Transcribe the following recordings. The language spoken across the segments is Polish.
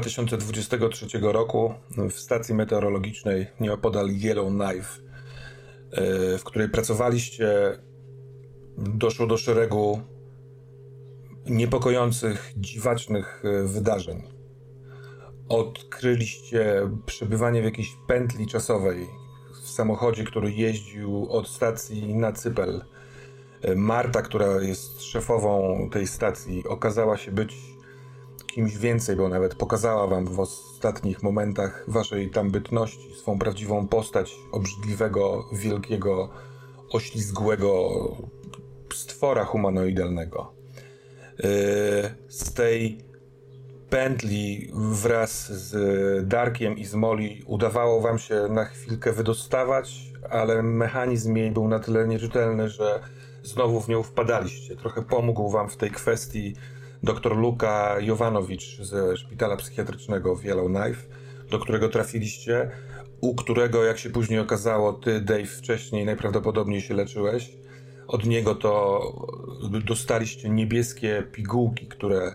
2023 roku w stacji meteorologicznej nieopodal Yellowknife, e, w której pracowaliście, doszło do szeregu niepokojących, dziwacznych e, wydarzeń. Odkryliście przebywanie w jakiejś pętli czasowej w samochodzie, który jeździł od stacji na Cypel. E, Marta, która jest szefową tej stacji, okazała się być kimś więcej, bo nawet pokazała wam w ostatnich momentach waszej tam bytności swą prawdziwą postać obrzydliwego, wielkiego, oślizgłego stwora humanoidalnego. Yy, Z tej pętli wraz z Darkiem i z Molly udawało wam się na chwilkę wydostawać, ale mechanizm jej był na tyle nieczytelny, że znowu w nią wpadaliście. Trochę pomógł wam w tej kwestii dr Luka Jovanowicz ze szpitala psychiatrycznego w Yellowknife, do którego trafiliście, u którego, jak się później okazało, ty, Dave, wcześniej najprawdopodobniej się leczyłeś. Od niego to dostaliście niebieskie pigułki, które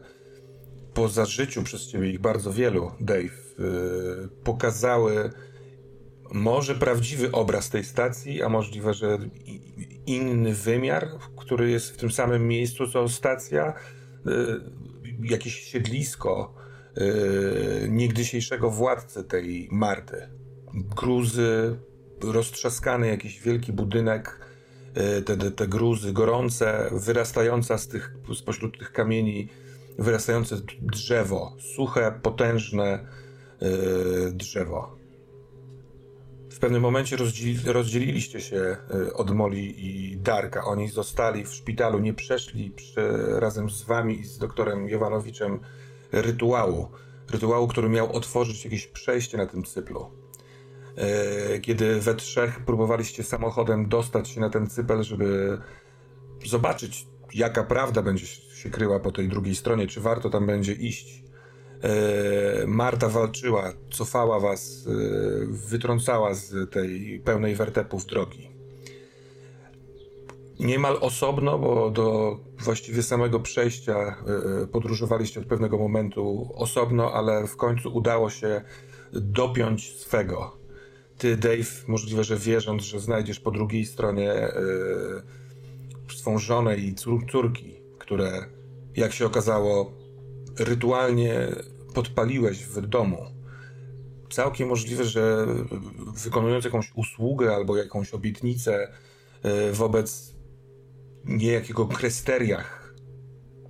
po zażyciu przez ciebie ich bardzo wielu, Dave, yy, pokazały może prawdziwy obraz tej stacji, a możliwe, że inny wymiar, który jest w tym samym miejscu co stacja, jakieś siedlisko y, niegdysiejszego władcy tej Marty. Gruzy, roztrzaskany jakiś wielki budynek, y, te, te, te gruzy gorące, wyrastająca z tych, spośród tych kamieni, wyrastające drzewo, suche, potężne y, drzewo. Pewnym momencie rozdzieli, rozdzieliliście się y, od Moli i Darka. Oni zostali w szpitalu, nie przeszli przy, razem z wami i z doktorem Jowanowiczem rytuału. Rytuału, który miał otworzyć jakieś przejście na tym cyplu. Y, Kiedy we trzech próbowaliście samochodem dostać się na ten cypel, żeby zobaczyć, jaka prawda będzie się kryła po tej drugiej stronie, czy warto tam będzie iść. E, Marta walczyła, cofała was, e, wytrącała z tej pełnej wertepów drogi. Niemal osobno, bo do właściwie samego przejścia e, podróżowaliście od pewnego momentu osobno, ale w końcu udało się dopiąć swego. Ty, Dave, możliwe, że wierząc, że znajdziesz po drugiej stronie swą żonę i cór- córki, które, jak się okazało, rytualnie podpaliłeś w domu. Całkiem możliwe, że wykonując jakąś usługę albo jakąś obietnicę e, wobec niejakiego Kresteriach,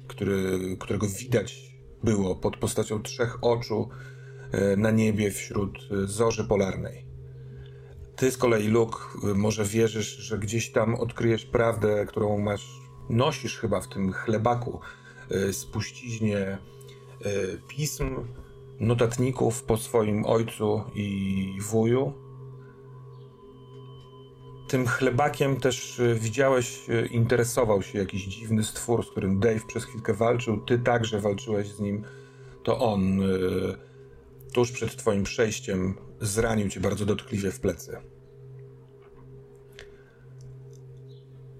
który, którego widać było pod postacią trzech oczu e, na niebie wśród e, zorzy polarnej. Ty z kolei, Luke, może wierzysz, że gdzieś tam odkryjesz prawdę, którą masz, nosisz chyba w tym chlebaku, spuściźnie pism, notatników po swoim ojcu i wuju. Tym chlebakiem też y, widziałeś, y, interesował się jakiś dziwny stwór, z którym Dave przez chwilkę walczył. Ty także walczyłeś z nim. To on y, tuż przed twoim przejściem zranił cię bardzo dotkliwie w plecy.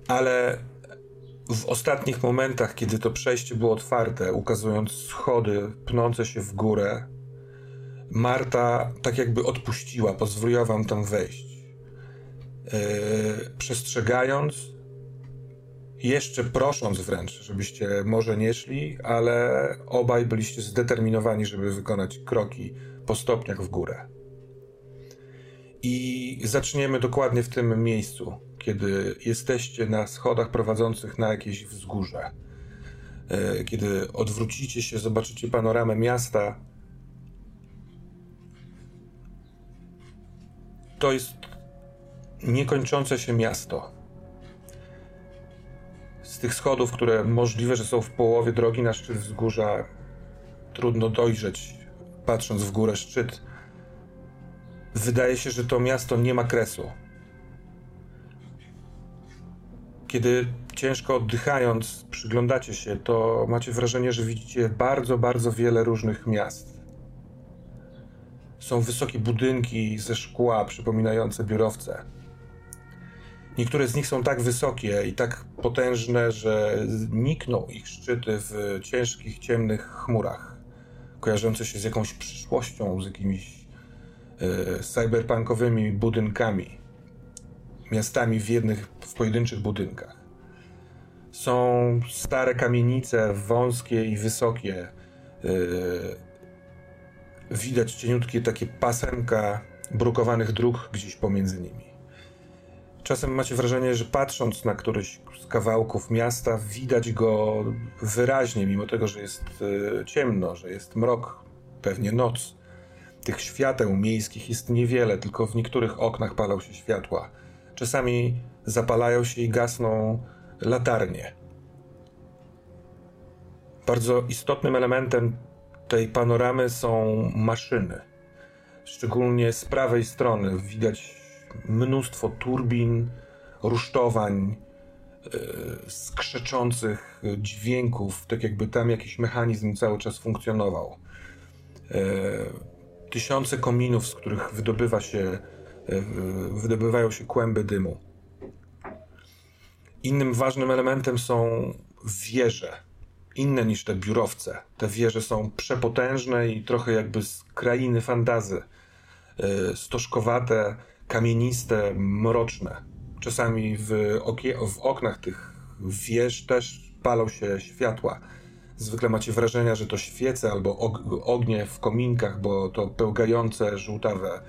Ale w ostatnich momentach, kiedy to przejście było otwarte, ukazując schody pnące się w górę, Marta tak jakby odpuściła, pozwoliła wam tam wejść. Yy, przestrzegając, jeszcze prosząc wręcz, żebyście może nie szli, ale obaj byliście zdeterminowani, żeby wykonać kroki po stopniach w górę. I zaczniemy dokładnie w tym miejscu, kiedy jesteście na schodach prowadzących na jakieś wzgórze. E, kiedy odwrócicie się, zobaczycie panoramę miasta. To jest niekończące się miasto. Z tych schodów, które możliwe, że są w połowie drogi na szczyt wzgórza, trudno dojrzeć, patrząc w górę szczyt wydaje się, że to miasto nie ma kresu. Kiedy ciężko oddychając, przyglądacie się, to macie wrażenie, że widzicie bardzo, bardzo wiele różnych miast. Są wysokie budynki ze szkła przypominające biurowce. Niektóre z nich są tak wysokie i tak potężne, że nikną ich szczyty w ciężkich, ciemnych chmurach, kojarzące się z jakąś przyszłością, z jakimiś E, cyberpunkowymi budynkami, miastami w jednych, w pojedynczych budynkach. Są stare kamienice, wąskie i wysokie. E, widać cieniutkie takie pasemka brukowanych dróg gdzieś pomiędzy nimi. Czasem macie wrażenie, że patrząc na któryś z kawałków miasta, widać go wyraźnie, mimo tego, że jest e, ciemno, że jest mrok, pewnie noc tych świateł miejskich jest niewiele, tylko w niektórych oknach palą się światła. Czasami zapalają się i gasną latarnie. Bardzo istotnym elementem tej panoramy są maszyny. Szczególnie z prawej strony widać mnóstwo turbin, rusztowań, yy, skrzeczących dźwięków, tak jakby tam jakiś mechanizm cały czas funkcjonował. Yy, tysiące kominów, z których wydobywa się, e, wydobywają się kłęby dymu. Innym ważnym elementem są wieże, inne niż te biurowce. Te wieże są przepotężne i trochę jakby z krainy fantazy. E, stożkowate, kamieniste, mroczne. Czasami w, okie- w oknach tych wież też palą się światła Zwykle macie wrażenia, że to świece albo ognie w kominkach, bo to pełgające, żółtawe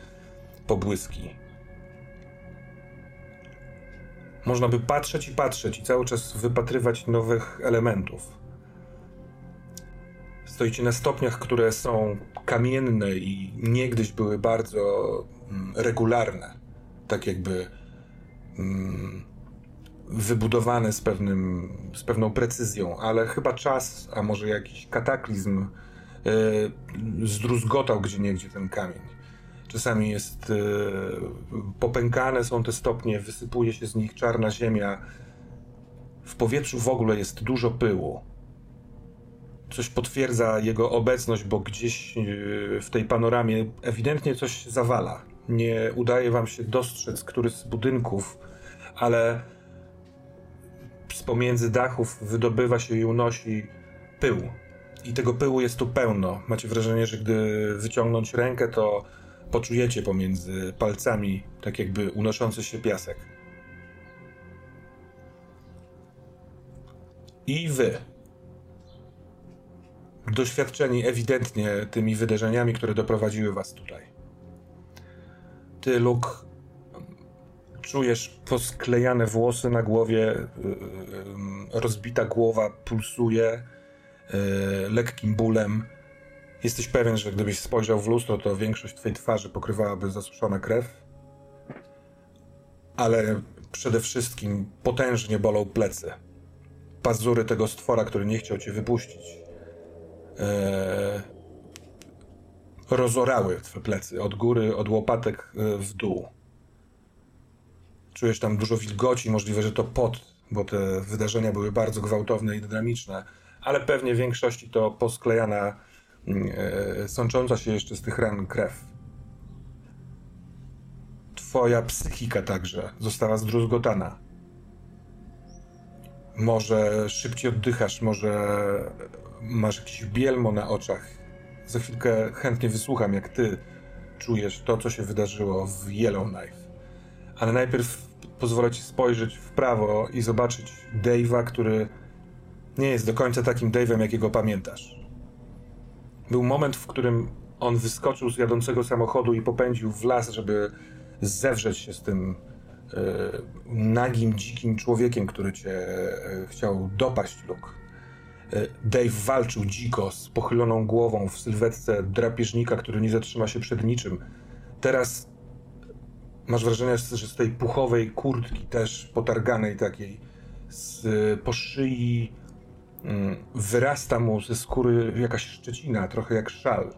pobłyski. Można by patrzeć i patrzeć i cały czas wypatrywać nowych elementów. Stoicie na stopniach, które są kamienne i niegdyś były bardzo mm, regularne. Tak jakby mm, wybudowane z, pewnym, z pewną precyzją, ale chyba czas, a może jakiś kataklizm yy, zdruzgotał gdzie niegdzie ten kamień. Czasami jest yy, popękane są te stopnie, wysypuje się z nich czarna ziemia. W powietrzu w ogóle jest dużo pyłu. Coś potwierdza jego obecność, bo gdzieś yy, w tej panoramie ewidentnie coś zawala. Nie udaje wam się dostrzec któryś z budynków, ale z pomiędzy dachów wydobywa się i unosi pył. I tego pyłu jest tu pełno. Macie wrażenie, że gdy wyciągnąć rękę, to poczujecie pomiędzy palcami tak jakby unoszący się piasek. I wy, doświadczeni ewidentnie tymi wydarzeniami, które doprowadziły was tutaj. Ty, Luke, czujesz posklejane włosy na głowie, y, y, rozbita głowa pulsuje y, lekkim bólem. Jesteś pewien, że gdybyś spojrzał w lustro, to większość twojej twarzy pokrywałaby zasuszona krew. Ale przede wszystkim potężnie bolą plecy. Pazury tego stwora, który nie chciał cię wypuścić. rozorały twoje plecy od góry, od łopatek w dół. Czujesz tam dużo wilgoci, możliwe, że to pot, bo te wydarzenia były bardzo gwałtowne i dynamiczne, ale pewnie w większości to posklejana, e, sącząca się jeszcze z tych ran krew. Twoja psychika także została zdruzgotana. Może szybciej oddychasz, może masz jakiś bielmo na oczach. Za chwilkę chętnie wysłucham, jak ty czujesz to, co się wydarzyło w Yellowknife. Ale najpierw pozwolę ci spojrzeć w prawo i zobaczyć Dave'a, który nie jest do końca takim Dave'em, jakiego pamiętasz. Był moment, w którym on wyskoczył z jadącego samochodu i popędził w las, żeby zewrzeć się z tym e, nagim, dzikim człowiekiem, który cię e, chciał dopaść, Luke. E, Dave walczył dziko, z pochyloną głową w sylwetce drapieżnika, który nie zatrzyma się przed niczym. Teraz masz wrażenie, że z tej puchowej kurtki, też potarganej takiej, z, po szyi wyrasta mu ze skóry jakaś szczecina, trochę jak szal.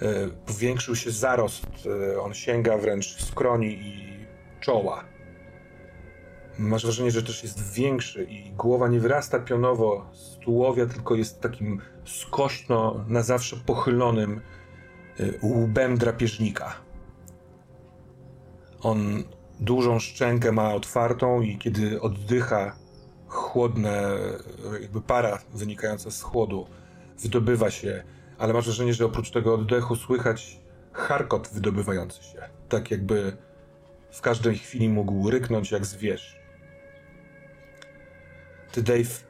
E, powiększył się zarost, e, on sięga wręcz skroni i czoła. Masz wrażenie, że też jest większy i głowa nie wyrasta pionowo z tułowia, tylko jest takim skośno, na zawsze pochylonym e, łbem drapieżnika. On dużą szczękę ma otwartą i kiedy oddycha, chłodne, jakby para wynikająca z chłodu wydobywa się ale masz wrażenie, że oprócz tego oddechu słychać charkot wydobywający się. Tak jakby w każdej chwili mógł ryknąć jak zwierz. Ty, Dave,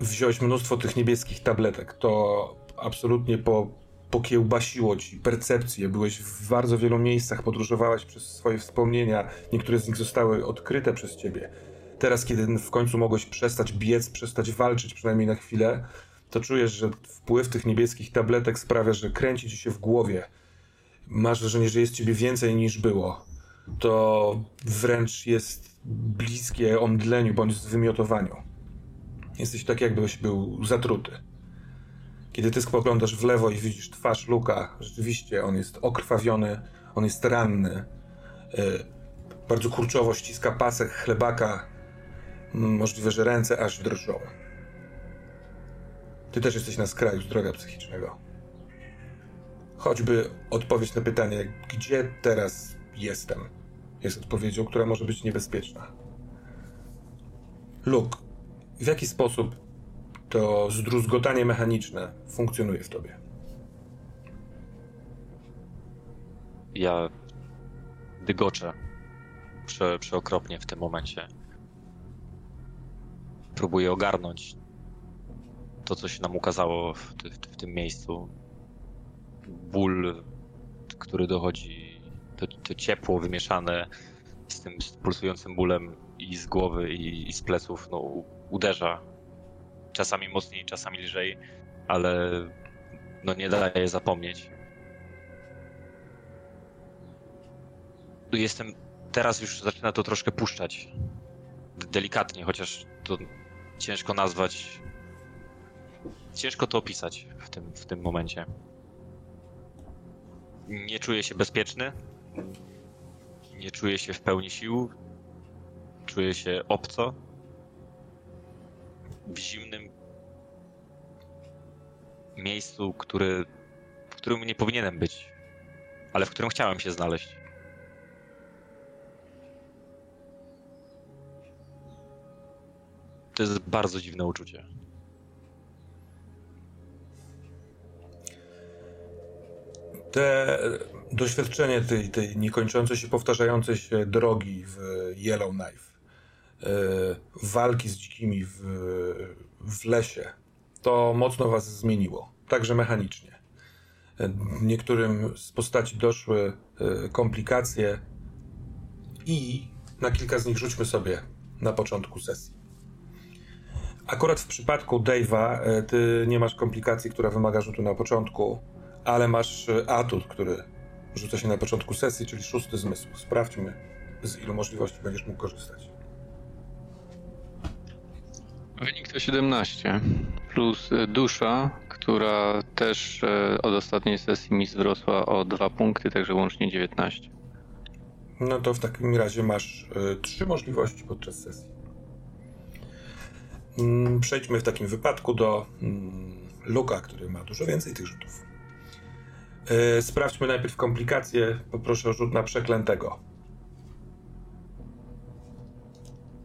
wziąłeś mnóstwo tych niebieskich tabletek. To absolutnie po, pokiełbasiło ci percepcję. Byłeś w bardzo wielu miejscach, podróżowałeś przez swoje wspomnienia. Niektóre z nich zostały odkryte przez ciebie. Teraz, kiedy w końcu mogłeś przestać biec, przestać walczyć przynajmniej na chwilę, to czujesz, że wpływ tych niebieskich tabletek sprawia, że kręci ci się w głowie. Masz wrażenie, że jest ciebie więcej niż było. To wręcz jest bliskie omdleniu bądź zwymiotowaniu. Jesteś tak, jakbyś był zatruty. Kiedy ty spoglądasz w lewo i widzisz twarz Luka, rzeczywiście on jest okrwawiony, on jest ranny. Yy, bardzo kurczowo ściska pasek chlebaka. Możliwe, że ręce aż drżą. Ty też jesteś na skraju zdrowia psychicznego. Choćby odpowiedź na pytanie, gdzie teraz jestem, jest odpowiedzią, która może być niebezpieczna. Luke, w jaki sposób to zdruzgotanie mechaniczne funkcjonuje w tobie? Ja dygoczę prze, przeokropnie w tym momencie. Próbuję ogarnąć to, co się nam ukazało w, w, tym miejscu. Ból, który dochodzi, to, to, ciepło wymieszane z tym pulsującym bólem i z głowy, i, i z pleców, no, uderza. Czasami mocniej, czasami lżej, ale no, nie daje zapomnieć. Jestem teraz już zaczyna to troszkę puszczać. Delikatnie, chociaż to ciężko nazwać ciężko to opisać w tym, w tym momencie. Nie czuję się bezpieczny. Nie czuję się w pełni sił. Czuję się obco. W zimnym miejscu, który, w którym nie powinienem być, ale w którym chciałem się znaleźć. To jest bardzo dziwne uczucie. te doświadczenie tej, tej niekończącej się, powtarzającej się drogi w Yellowknife, e, walki z dzikimi w, w lesie, to mocno was zmieniło, także mechanicznie. E, niektórym z postaci doszły e, komplikacje i na kilka z nich rzućmy sobie na początku sesji. Akurat w przypadku Dave'a ty nie masz komplikacji, która wymaga rzutu na początku, ale masz e, atut, który rzuca się na początku sesji, czyli szósty zmysł. Sprawdźmy, z ilu możliwości będziesz mógł korzystać. Wynik to 17, plus e, dusza, która też e, od ostatniej sesji mi wzrosła o dwa punkty, także łącznie 19. No to w takim razie masz trzy możliwości podczas sesji. Mm, przejdźmy w takim wypadku do mm, Luka, który ma dużo więcej tych rzutów. Yy, sprawdźmy najpierw komplikacje. Poproszę o rzut na przeklętego.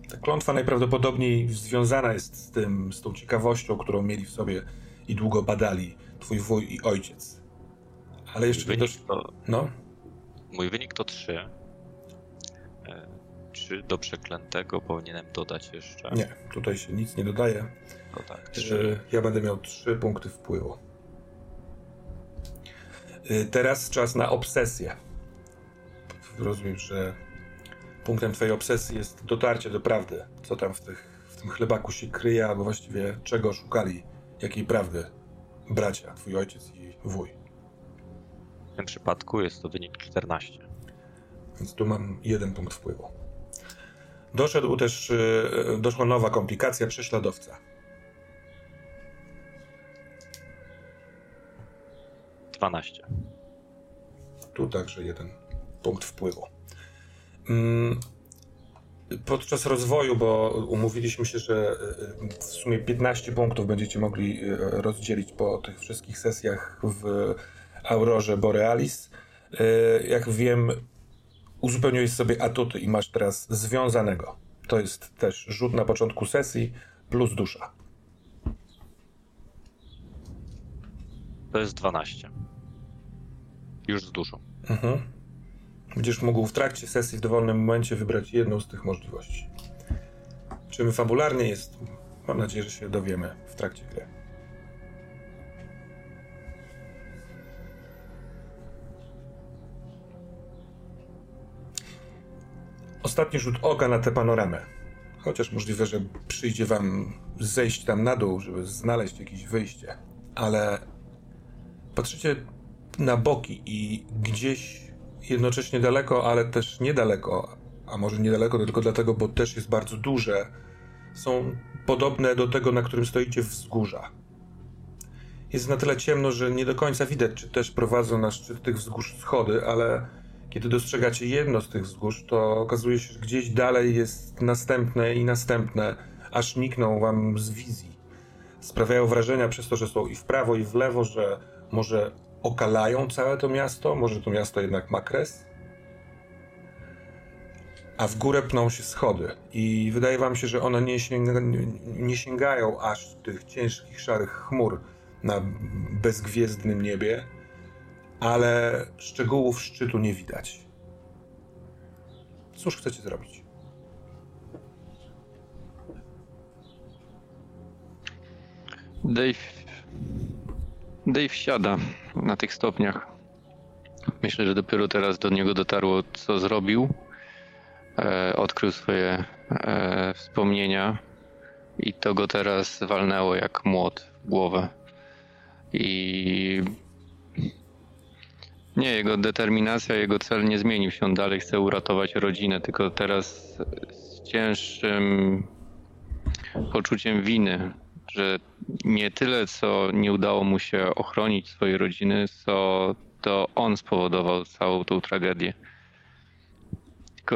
Tak klątwa najprawdopodobniej związana jest z tym, z tą ciekawością, którą mieli w sobie i długo badali twój wuj i ojciec. Ale jeszcze nie dosz... to, No. Mój wynik to 3. Czy do przeklętego powinienem dodać jeszcze? Nie, tutaj się nic nie dodaje. No tak, 3. Ja będę miał 3 punkty wpływu. Y, teraz czas na obsesję. Rozumiem, że punktem twojej obsesji jest dotarcie do prawdy. Co tam w, tych, w tym chlebaku się kryje, albo właściwie czego szukali, jakiej prawdy bracia, twój ojciec i wuj. W tym przypadku jest to wynik 14. Więc tu mam jeden punkt wpływu. Doszedł też, y, doszła nowa komplikacja prześladowca. 12. Tu także jeden punkt wpływu. Mm, podczas rozwoju, bo umówiliśmy się, że y, w sumie 15 punktów będziecie mogli y, rozdzielić po tych wszystkich sesjach w Aurorze Borealis. Jak wiem, uzupełniłeś sobie atuty i masz teraz związanego. To jest też rzut na początku sesji plus dusza. To jest 12. Już z duszą. Mhm. Będziesz mógł w trakcie sesji w dowolnym momencie wybrać jedną z tych możliwości. Czym fabularnie jest, mam nadzieję, że się dowiemy w trakcie gry. Ostatni rzut oka na tę panoramę. Chociaż możliwe, że przyjdzie wam zejść tam na dół, żeby znaleźć jakieś wyjście. Ale patrzycie na boki i gdzieś jednocześnie daleko, ale też niedaleko, a może niedaleko tylko dlatego, bo też jest bardzo duże, są podobne do tego, na którym stoicie wzgórza. Jest na tyle ciemno, że nie do końca widać, czy też prowadzą na szczyt tych wzgórz schody, ale kiedy dostrzegacie jedno z tych wzgórz, to okazuje się, że gdzieś dalej jest następne i następne, aż nikną wam z wizji. Sprawiają wrażenia przez to, że są i w prawo, i w lewo, że może okalają całe to miasto, może to miasto jednak ma kres. A w górę pną się schody i wydaje wam się, że one nie, sięga, nie sięgają aż tych ciężkich, szarych chmur na bezgwiezdnym niebie, ale szczegółów szczytu nie widać. Cóż chcecie zrobić? Dave. Dave siada na tych stopniach. Myślę, że dopiero teraz do niego dotarło, co zrobił. E, odkrył swoje e, wspomnienia i to go teraz walnęło jak młot w głowę. I nie, jego determinacja, jego cel nie zmienił się. On dalej chce uratować rodzinę, tylko teraz z cięższym poczuciem winy, że nie tyle, co nie udało mu się ochronić swojej rodziny, co to on spowodował całą tą tragedię. Tylko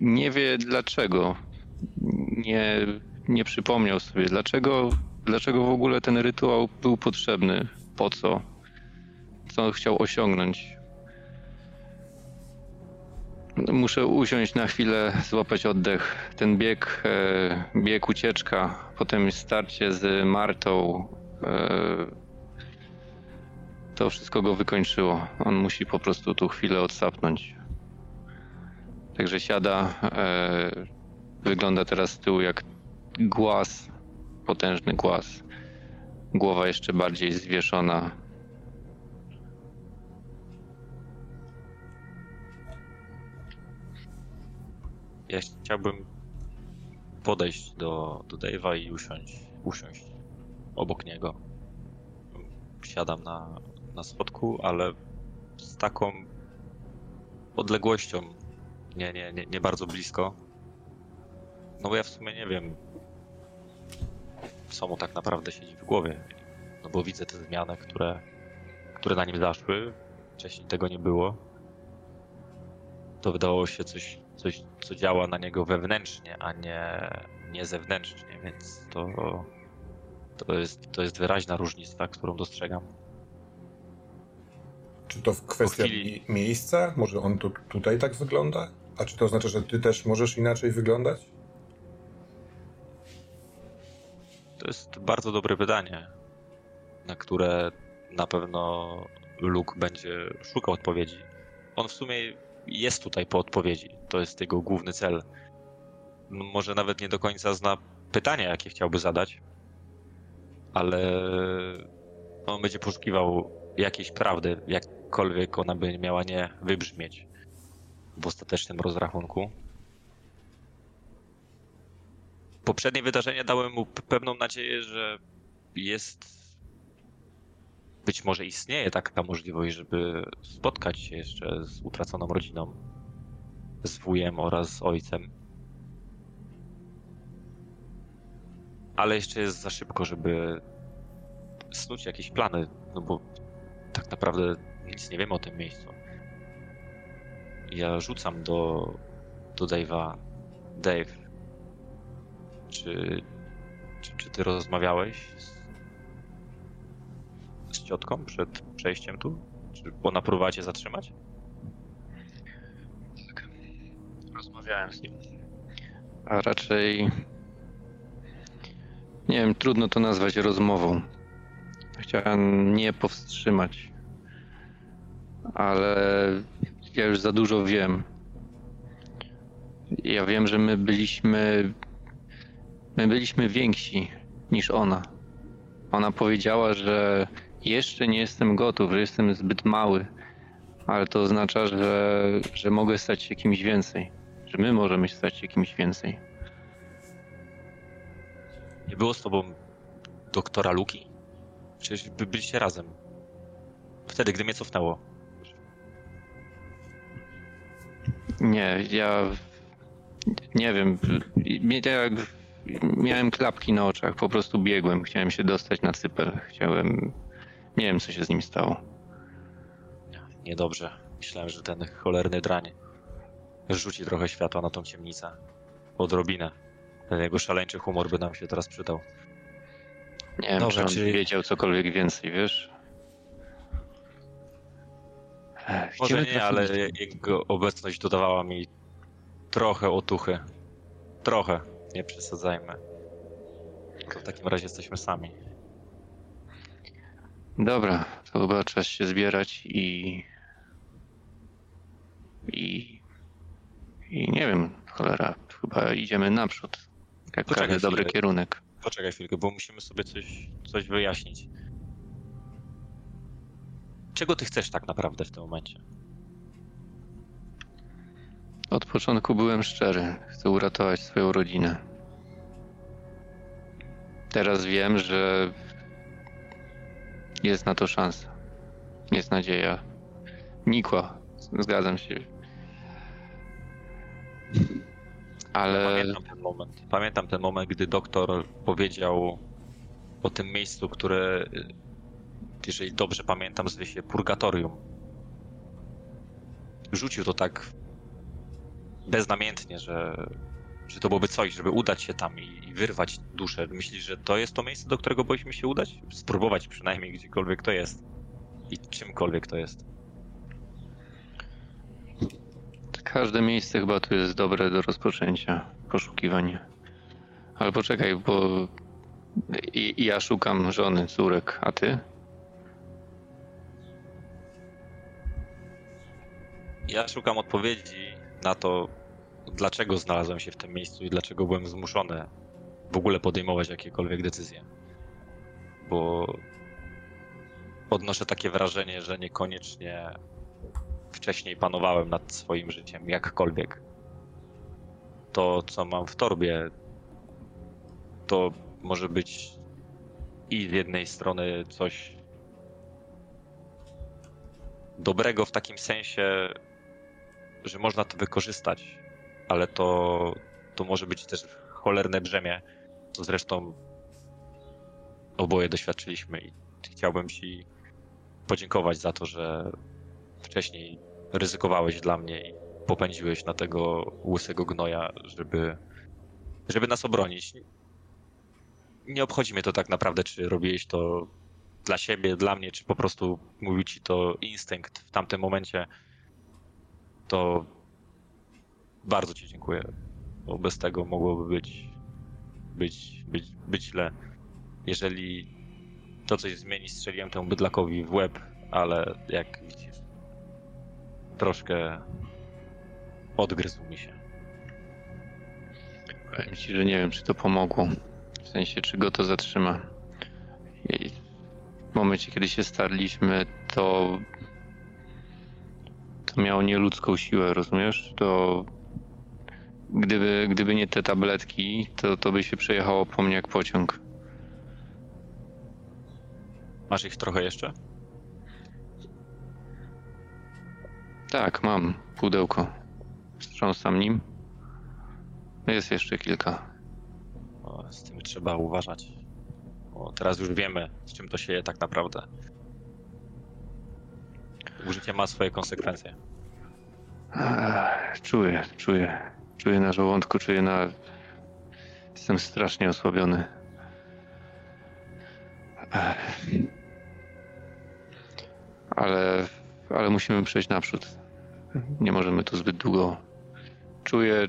nie wie dlaczego. Nie, nie przypomniał sobie, dlaczego, dlaczego w ogóle ten rytuał był potrzebny, po co, co chciał osiągnąć. Muszę usiąść na chwilę, złapać oddech. Ten bieg, e, bieg ucieczka, potem starcie z Martą. E, to wszystko go wykończyło. On musi po prostu tu chwilę odsapnąć. Także siada, e, wygląda teraz z tyłu jak głaz, potężny głaz. Głowa jeszcze bardziej zwieszona, Ja chciałbym podejść do, do Dave'a i usiąść, usiąść obok niego. Siadam na, na schodku, ale z taką odległością, nie, nie, nie, nie bardzo blisko. No bo ja w sumie nie wiem, co mu tak naprawdę siedzi w głowie. No bo widzę te zmiany, które, które na nim zaszły. Wcześniej tego nie było. To wydawało się coś coś, co działa na niego wewnętrznie, a nie, nie zewnętrznie, więc to, to, jest, to jest wyraźna różnica, którą dostrzegam. Czy to w kwestii chwili... miejsca? Może on tu, tutaj tak wygląda? A czy to oznacza, że ty też możesz inaczej wyglądać? To jest bardzo dobre pytanie, na które na pewno Luke będzie szukał odpowiedzi. On w sumie jest tutaj po odpowiedzi. To jest jego główny cel. No, może nawet nie do końca zna pytania, jakie chciałby zadać, ale on będzie poszukiwał jakiejś prawdy, jakkolwiek ona by miała nie wybrzmieć w ostatecznym rozrachunku. Poprzednie wydarzenia dały mu pewną nadzieję, że jest. Być może istnieje taka możliwość, żeby spotkać się jeszcze z utraconą rodziną, z wujem oraz z ojcem. Ale jeszcze jest za szybko, żeby snuć jakieś plany, no bo tak naprawdę nic nie wiemy o tym miejscu. Ja rzucam do, do Dave'a. Dave, czy, czy, czy ty rozmawiałeś z, ciotką przed przejściem tu? Czy ona próbowała cię zatrzymać? Tak. Rozmawiałem z nim. A raczej. Nie wiem, trudno to nazwać rozmową. Chciałem nie powstrzymać. Ale ja już za dużo wiem. Ja wiem, że my byliśmy My byliśmy więksi niż ona. Ona powiedziała, że jeszcze nie jestem gotów, że jestem zbyt mały, ale to oznacza, że, że mogę stać się kimś więcej. Że my możemy stać się kimś więcej. Nie było z tobą doktora Luki? Przecież by byliście razem. Wtedy, gdy mnie cofnęło. Nie, ja nie wiem. Jak miałem klapki na oczach, po prostu biegłem. Chciałem się dostać na cypel. Chciałem. Nie wiem, co się z nim stało. Niedobrze. Myślałem, że ten cholerny drań rzuci trochę światła na tą ciemnicę. Odrobinę. Ten jego szaleńczy humor by nam się teraz przydał. Nie wiem, Dobrze, czy on czyli... wiedział cokolwiek więcej, wiesz? Może nie, ale jego obecność dodawała mi trochę otuchy. Trochę. Nie przesadzajmy. To w takim razie jesteśmy sami. Dobra, to chyba czas się zbierać i. I. I nie wiem, cholera, chyba idziemy naprzód. Jak każdy dobry kierunek. Poczekaj chwilkę, bo musimy sobie coś, coś wyjaśnić. Czego ty chcesz tak naprawdę w tym momencie? Od początku byłem szczery. Chcę uratować swoją rodzinę. Teraz wiem, że jest na to szansa. Jest nadzieja. Nikła. Zgadzam się. Ale. Pamiętam ten moment. Pamiętam ten moment, gdy doktor powiedział o tym miejscu, które, jeżeli dobrze pamiętam, zwie się Purgatorium. Rzucił to tak beznamiętnie, że, że to byłoby coś, żeby udać się tam i, i wyrwać duszę. Myślisz, że to jest to miejsce, do którego powinniśmy się udać? Spróbować przynajmniej gdziekolwiek to jest. I czymkolwiek to jest. Każde miejsce chyba tu jest dobre do rozpoczęcia poszukiwań. Ale poczekaj, bo i, ja szukam żony, córek, a ty? Ja szukam odpowiedzi na to, dlaczego znalazłem się w tym miejscu i dlaczego byłem zmuszony w ogóle podejmować jakiekolwiek decyzje. Bo odnoszę takie wrażenie, że niekoniecznie wcześniej panowałem nad swoim życiem jakkolwiek. To, co mam w torbie, to może być i z jednej strony coś dobrego w takim sensie, że można to wykorzystać, ale to, to może być też cholerne brzemię, co zresztą oboje doświadczyliśmy i chciałbym Ci podziękować za to, że wcześniej ryzykowałeś dla mnie i popędziłeś na tego łysego gnoja, żeby, żeby nas obronić. Nie obchodzi mnie to tak naprawdę, czy robiłeś to dla siebie, dla mnie, czy po prostu mówił ci to instynkt w tamtym momencie to bardzo Ci dziękuję, bo bez tego mogłoby być, być, być, być źle. jeżeli to coś zmieni, strzeliłem temu bydlakowi w łeb, ale jak widzisz, troszkę odgryzł mi się. Powiem ci, że nie wiem, czy to pomogło. W sensie, czy go to zatrzyma. I w momencie, kiedy się starliśmy, to to miało nieludzką siłę, rozumiesz? To gdyby, gdyby nie te tabletki, to, to by się przejechało po mnie jak pociąg. Masz ich trochę jeszcze? Tak, mam pudełko. Wstrząsam nim. Jest jeszcze kilka. O, z tym trzeba uważać. Bo teraz już wiemy, z czym to się je tak naprawdę. Użycie ma swoje konsekwencje. Ech, Czuję, czuję. Czuję na żołądku, czuję na. Jestem strasznie osłabiony. Ale, ale musimy przejść naprzód. Nie możemy tu zbyt długo. Czuję,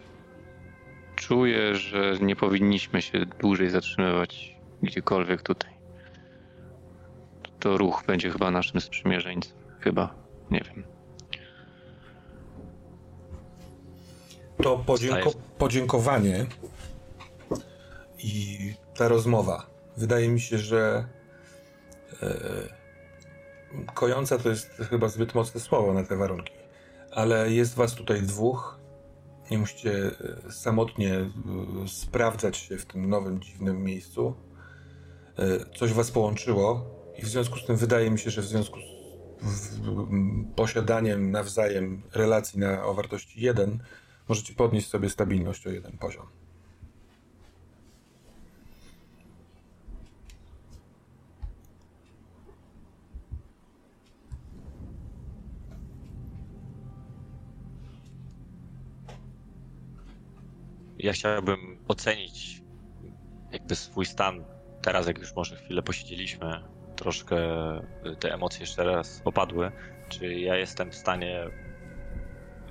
czuję, że nie powinniśmy się dłużej zatrzymywać gdziekolwiek tutaj. To ruch będzie chyba naszym sprzymierzeńcem. Chyba. Nie wiem. To podzięko- podziękowanie i ta rozmowa. Wydaje mi się, że e, kojąca to jest chyba zbyt mocne słowo na te warunki, ale jest was tutaj dwóch. Nie musicie e, samotnie e, sprawdzać się w tym nowym, dziwnym miejscu. E, coś was połączyło i w związku z tym wydaje mi się, że w związku z w, m, posiadaniem nawzajem relacji na, o wartości 1 możecie podnieść sobie stabilność o jeden poziom. Ja chciałbym ocenić jakby swój stan teraz, jak już może chwilę posiedzieliśmy, troszkę te emocje jeszcze raz opadły. Czy ja jestem w stanie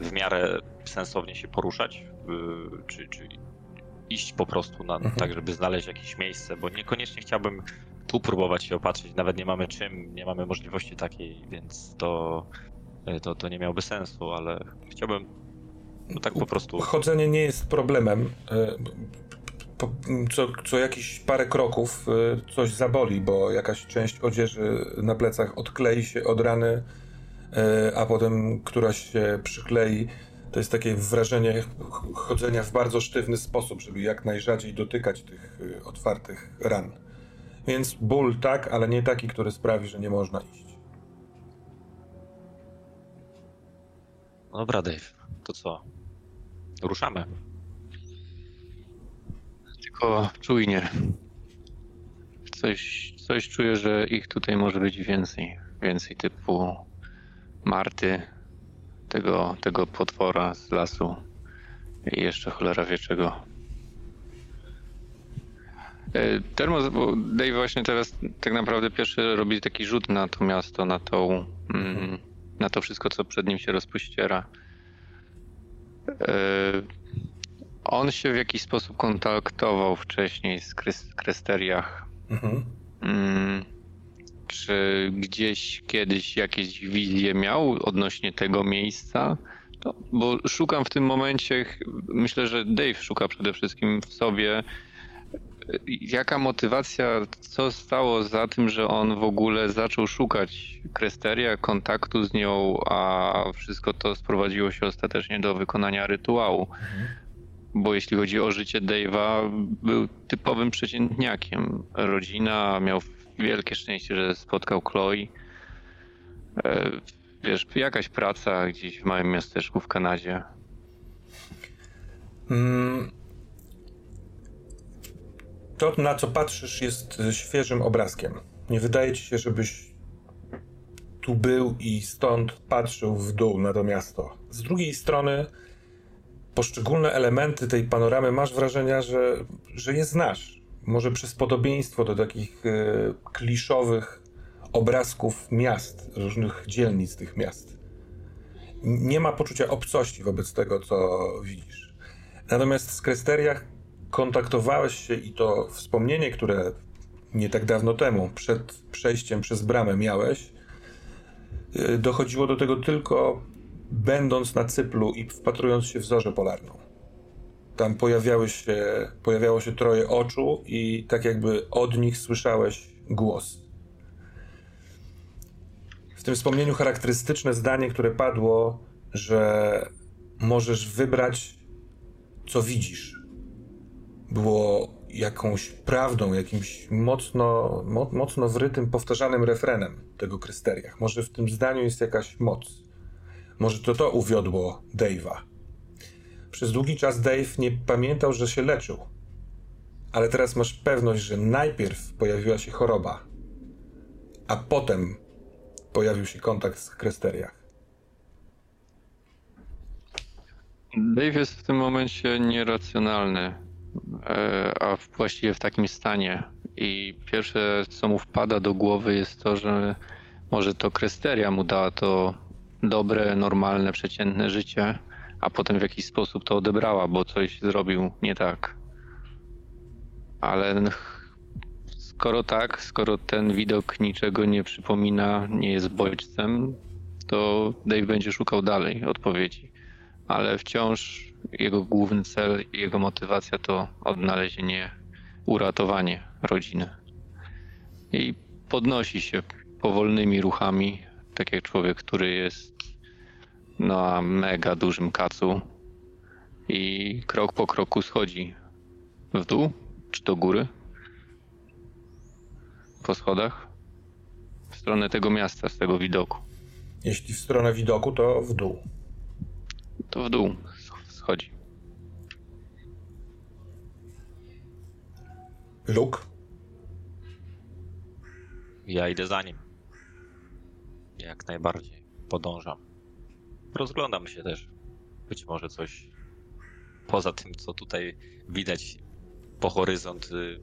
w miarę sensownie się poruszać? Yy, Czy, czy iść po prostu na, Mhm. tak, żeby znaleźć jakieś miejsce? Bo niekoniecznie chciałbym tu próbować się opatrzyć. Nawet nie mamy czym, nie mamy możliwości takiej, więc to, to, to nie miałoby sensu, ale chciałbym no tak po prostu. Chodzenie nie jest problemem. Po, co, co jakiś parę kroków coś zaboli, bo jakaś część odzieży na plecach odklei się od rany, a potem któraś się przyklei. To jest takie wrażenie ch- chodzenia w bardzo sztywny sposób, żeby jak najrzadziej dotykać tych e, otwartych ran. Więc ból tak, ale nie taki, który sprawi, że nie można iść. Dobra, Dave, to co? Ruszamy. Tylko czujnie. Coś, coś czuję, że ich tutaj może być więcej. Więcej typu Marty, tego, tego potwora z lasu i jeszcze cholera wie czego. E, Termos, bo Dave właśnie teraz tak naprawdę pierwszy robi taki rzut na to miasto, na tą, mm, na to wszystko, co przed nim się rozpościera. E, On się w jakiś sposób kontaktował wcześniej z Krys- Krysteriach. Mhm. Mm, Czy gdzieś kiedyś jakieś wizje miał odnośnie tego miejsca? No, bo szukam w tym momencie, myślę, że Dave szuka przede wszystkim w sobie. Jaka motywacja, co stało za tym, że on w ogóle zaczął szukać Kresteria, kontaktu z nią, a wszystko to sprowadziło się ostatecznie do wykonania rytuału? Bo jeśli chodzi o życie Dave'a, był typowym przeciętniakiem. Rodzina, miał wielkie szczęście, że spotkał Chloe. E, Wiesz, jakaś praca gdzieś w małym miasteczku w Kanadzie. Mm. To, na co patrzysz, jest świeżym obrazkiem. Nie wydaje ci się, żebyś tu był i stąd patrzył w dół na to miasto. Z drugiej strony, poszczególne elementy tej panoramy masz wrażenia, że, że je znasz. Może przez podobieństwo do takich e, kliszowych obrazków miast, różnych dzielnic tych miast. Nie ma poczucia obcości wobec tego, co widzisz. Natomiast z Kresteriach kontaktowałeś się i to wspomnienie, które nie tak dawno temu, przed przejściem przez bramę miałeś, y, dochodziło do tego tylko będąc na cyplu i wpatrując się w zorzę polarną. Tam pojawiały się, pojawiało się troje oczu i tak jakby od nich słyszałeś głos. W tym wspomnieniu charakterystyczne zdanie, które padło, że możesz wybrać, co widzisz. Było jakąś prawdą, jakimś mocno, mo, mocno wrytym, powtarzanym refrenem tego Krysteriach. Może w tym zdaniu jest jakaś moc. Może to to uwiodło Dave'a. Przez długi czas Dave nie pamiętał, że się leczył. Ale teraz masz pewność, że najpierw pojawiła się choroba, a potem pojawił się kontakt z Krysteriach. Dave jest w tym momencie nieracjonalny, e, a właściwie w takim stanie. I pierwsze, co mu wpada do głowy, jest to, że może to Kresteria mu dała to dobre, normalne, przeciętne życie, a potem w jakiś sposób to odebrała, bo coś zrobił nie tak. Ale skoro tak, skoro ten widok niczego nie przypomina, nie jest bodźcem, to Dave będzie szukał dalej odpowiedzi. Ale wciąż jego główny cel jego motywacja to odnalezienie, uratowanie rodziny. I podnosi się powolnymi ruchami, tak jak człowiek, który jest na mega dużym kacu i krok po kroku schodzi w dół czy do góry po schodach w stronę tego miasta, z tego widoku. Jeśli w stronę widoku, to w dół. To w dół schodzi. Luke? Ja idę za nim. Jak najbardziej. Podążam. Rozglądam się też. Być może coś poza tym, co tutaj widać po horyzont. y,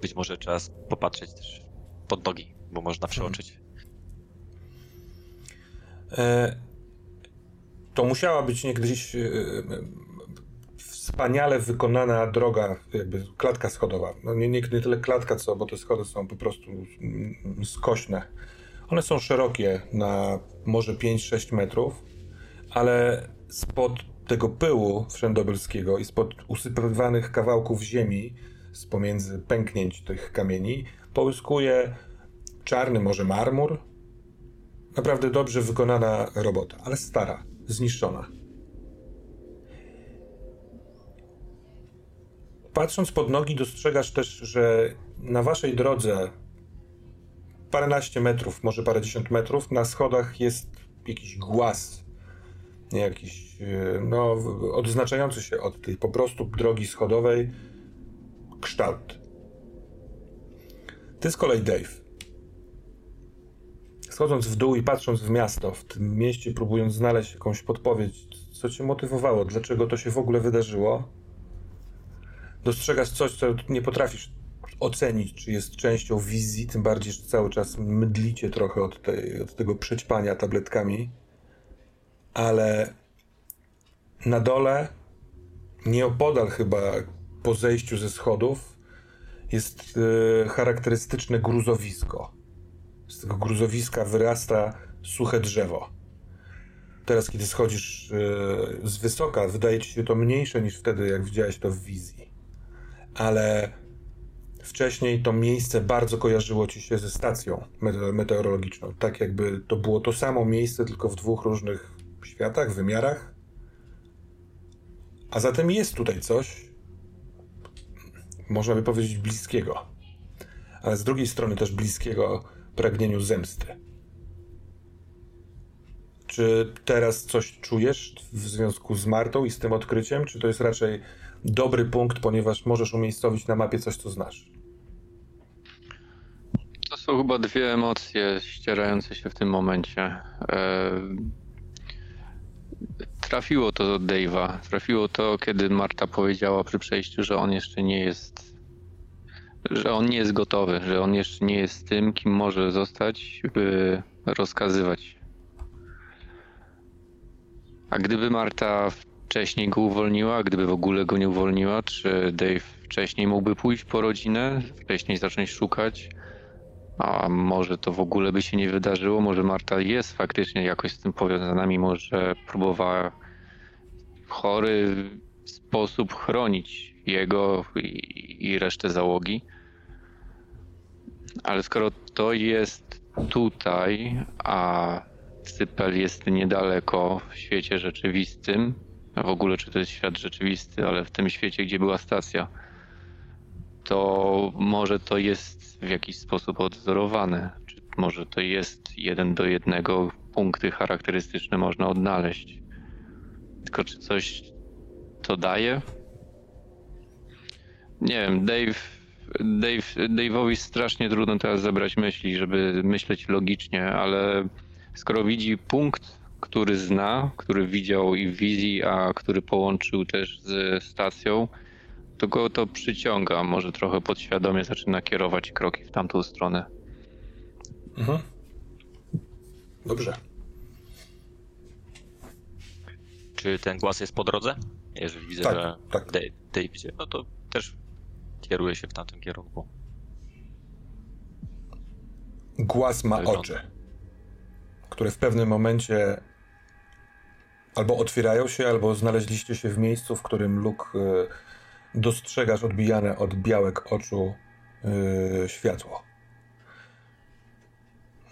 Być może trzeba popatrzeć też pod nogi, bo można przeoczyć. E, to musiała być niegdyś e, wspaniale wykonana droga, jakby klatka schodowa. No nie, nie, nie tyle klatka, co, bo te schody są po prostu mm, skośne. One są szerokie na może 5-6 metrów, ale spod tego pyłu wszędobylskiego i spod usypywanych kawałków ziemi, z pomiędzy pęknięć tych kamieni, połyskuje czarny może marmur. Naprawdę dobrze wykonana robota, ale stara, zniszczona. Patrząc pod nogi, dostrzegasz też, że na waszej drodze paręnaście metrów, może parędziesiąt metrów, na schodach jest jakiś głaz, jakiś, e, no, odznaczający się od tej po prostu drogi schodowej kształt. Ty z kolei, Dave. Schodząc w dół i patrząc w miasto, w tym mieście, próbując znaleźć jakąś podpowiedź, co cię motywowało, dlaczego to się w ogóle wydarzyło, dostrzegasz coś, co nie potrafisz ocenić, czy jest częścią wizji, tym bardziej, że cały czas mydlicie trochę od, tej, od tego przećpania tabletkami, ale na dole, nieopodal chyba po zejściu ze schodów, jest e, charakterystyczne gruzowisko. Z tego gruzowiska wyrasta suche drzewo. Teraz, kiedy schodzisz e, z wysoka, wydaje ci się to mniejsze niż wtedy, jak widziałeś to w wizji. Ale wcześniej to miejsce bardzo kojarzyło ci się ze stacją mete- meteorologiczną. Tak jakby to było to samo miejsce, tylko w dwóch różnych światach, wymiarach. A zatem jest tutaj coś, można by powiedzieć, bliskiego. Ale z drugiej strony też bliskiego pragnieniu zemsty. Czy teraz coś czujesz w związku z Martą i z tym odkryciem? Czy to jest raczej dobry punkt, ponieważ możesz umiejscowić na mapie coś, co znasz? To są chyba dwie emocje ścierające się w tym momencie. E, Trafiło to do Dave'a. Trafiło to, kiedy Marta powiedziała przy przejściu, że on jeszcze nie jest. że on nie jest gotowy, że on jeszcze nie jest tym, kim może zostać, by rozkazywać. A gdyby Marta wcześniej go uwolniła, gdyby w ogóle go nie uwolniła, czy Dave wcześniej mógłby pójść po rodzinę, wcześniej zacząć szukać, a może to w ogóle by się nie wydarzyło, może Marta jest faktycznie jakoś z tym powiązana, mimo że próbowała w chory sposób chronić jego i, i resztę załogi. Ale skoro to jest tutaj, a Cypel jest niedaleko w świecie rzeczywistym, w ogóle czy to jest świat rzeczywisty, ale w tym świecie, gdzie była stacja, to może to jest w jakiś sposób odwzorowane. Czy może to jest jeden do jednego, punkty charakterystyczne można odnaleźć. Tylko czy coś to daje? Nie wiem, Dave Dave, Dave'owi strasznie trudno teraz zebrać myśli, żeby myśleć logicznie, ale skoro widzi punkt, który zna, który widział i w wizji, a który połączył też z stacją, to go to przyciąga. Może trochę podświadomie zaczyna kierować kroki w tamtą stronę. Mhm. Dobrze. Czy ten głaz jest po drodze? Jeżeli widzę, Tak, że tak. Dave, Dave idzie, no to też kieruje się w tamtym kierunku. Głaz ma Wygląda. oczy, które w pewnym momencie albo otwierają się, albo znaleźliście się w miejscu, w którym Luke y, dostrzegasz odbijane od białek oczu y, światło.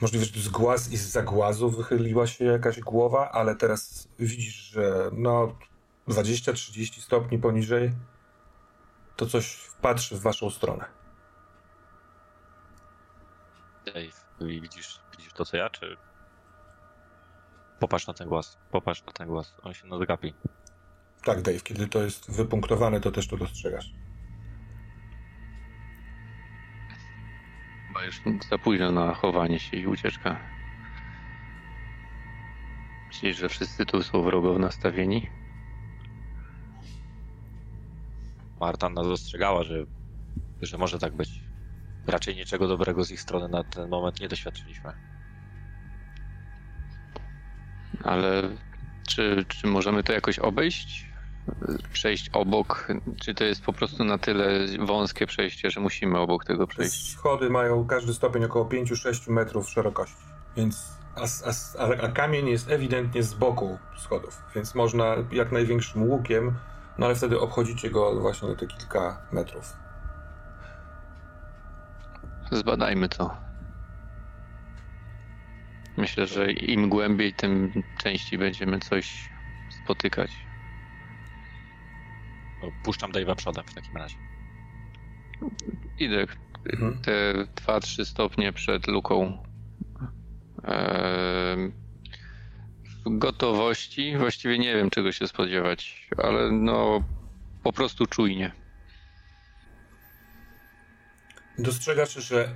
Możliwe, że z głaz i z zagłazu wychyliła się jakaś głowa, ale teraz widzisz, że no 20-30 stopni poniżej to coś patrzy w waszą stronę. Dave, widzisz, widzisz to co ja, czy... Popatrz na ten głaz, popatrz na ten głaz, on się nadgapi. Tak, Dave, kiedy to jest wypunktowane, to też to dostrzegasz. Chyba już za późno na chowanie się i ucieczkę. Myślisz, że wszyscy tu są wrogo nastawieni? Marta nas ostrzegała, że, że może tak być. Raczej niczego dobrego z ich strony na ten moment nie doświadczyliśmy. Ale czy, czy możemy to jakoś obejść? Przejść obok? Czy to jest po prostu na tyle wąskie przejście, że musimy obok tego przejść? Schody mają każdy stopień około 5-6 metrów szerokości, więc a, a, a, kamień jest ewidentnie z boku schodów, więc można jak największym łukiem, no ale wtedy obchodzicie go właśnie na te kilka metrów. Zbadajmy to. Myślę, że im głębiej, tym częściej będziemy coś spotykać. Puszczam Dave'a przodem w takim razie. Idę Mhm. te 2-3 stopnie przed luką. Eee, w gotowości właściwie nie wiem czego się spodziewać, ale no po prostu czujnie. Dostrzegasz, że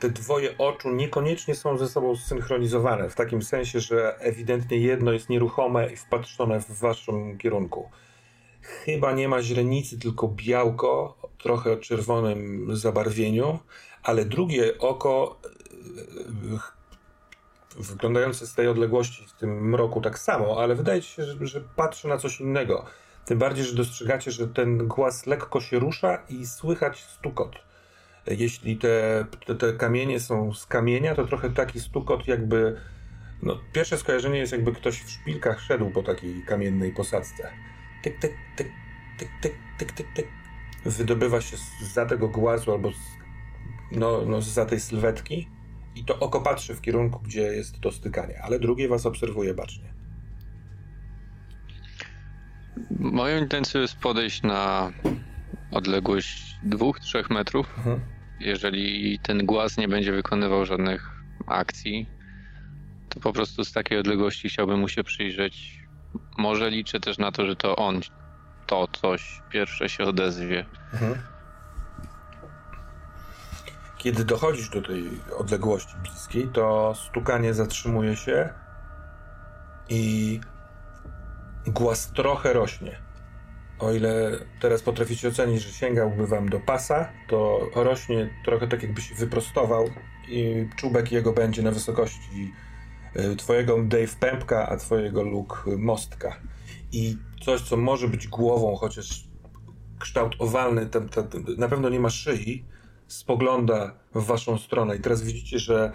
te dwoje oczu niekoniecznie są ze sobą zsynchronizowane, w takim sensie, że ewidentnie jedno jest nieruchome i wpatrzone w waszym kierunku. Chyba nie ma źrenicy, tylko białko, trochę o czerwonym zabarwieniu, ale drugie oko, e, wyglądające z tej odległości, w tym mroku tak samo, ale wydaje się, że, że patrzy na coś innego. Tym bardziej, że dostrzegacie, że ten głaz lekko się rusza i słychać stukot. Jeśli te, te, te kamienie są z kamienia, to trochę taki stukot jakby... No, pierwsze skojarzenie jest jakby ktoś w szpilkach szedł po takiej kamiennej posadzce. Tyk, tyk, tyk, tyk, tyk, tyk, tyk, tyk. Wydobywa się za tego głazu albo z, no, no, za tej sylwetki i to oko patrzy w kierunku, gdzie jest to stykanie, ale drugie was obserwuje bacznie. Moją intencją jest podejść na odległość 2-3 metrów. Mhm. Jeżeli ten głaz nie będzie wykonywał żadnych akcji, to po prostu z takiej odległości chciałbym mu się przyjrzeć. Może liczę też na to, że to on, to coś pierwsze się odezwie. Mhm. Kiedy dochodzisz do tej odległości bliskiej, to stukanie zatrzymuje się i głaz trochę rośnie. O ile teraz potraficie ocenić, że sięgałby wam do pasa, to rośnie trochę tak jakby się wyprostował i czubek jego będzie na wysokości twojego Dave Pępka, a twojego Luke Mostka. i coś, co może być głową, chociaż kształt owalny, ten, ten, ten, na pewno nie ma szyi, spogląda w waszą stronę. I teraz widzicie, że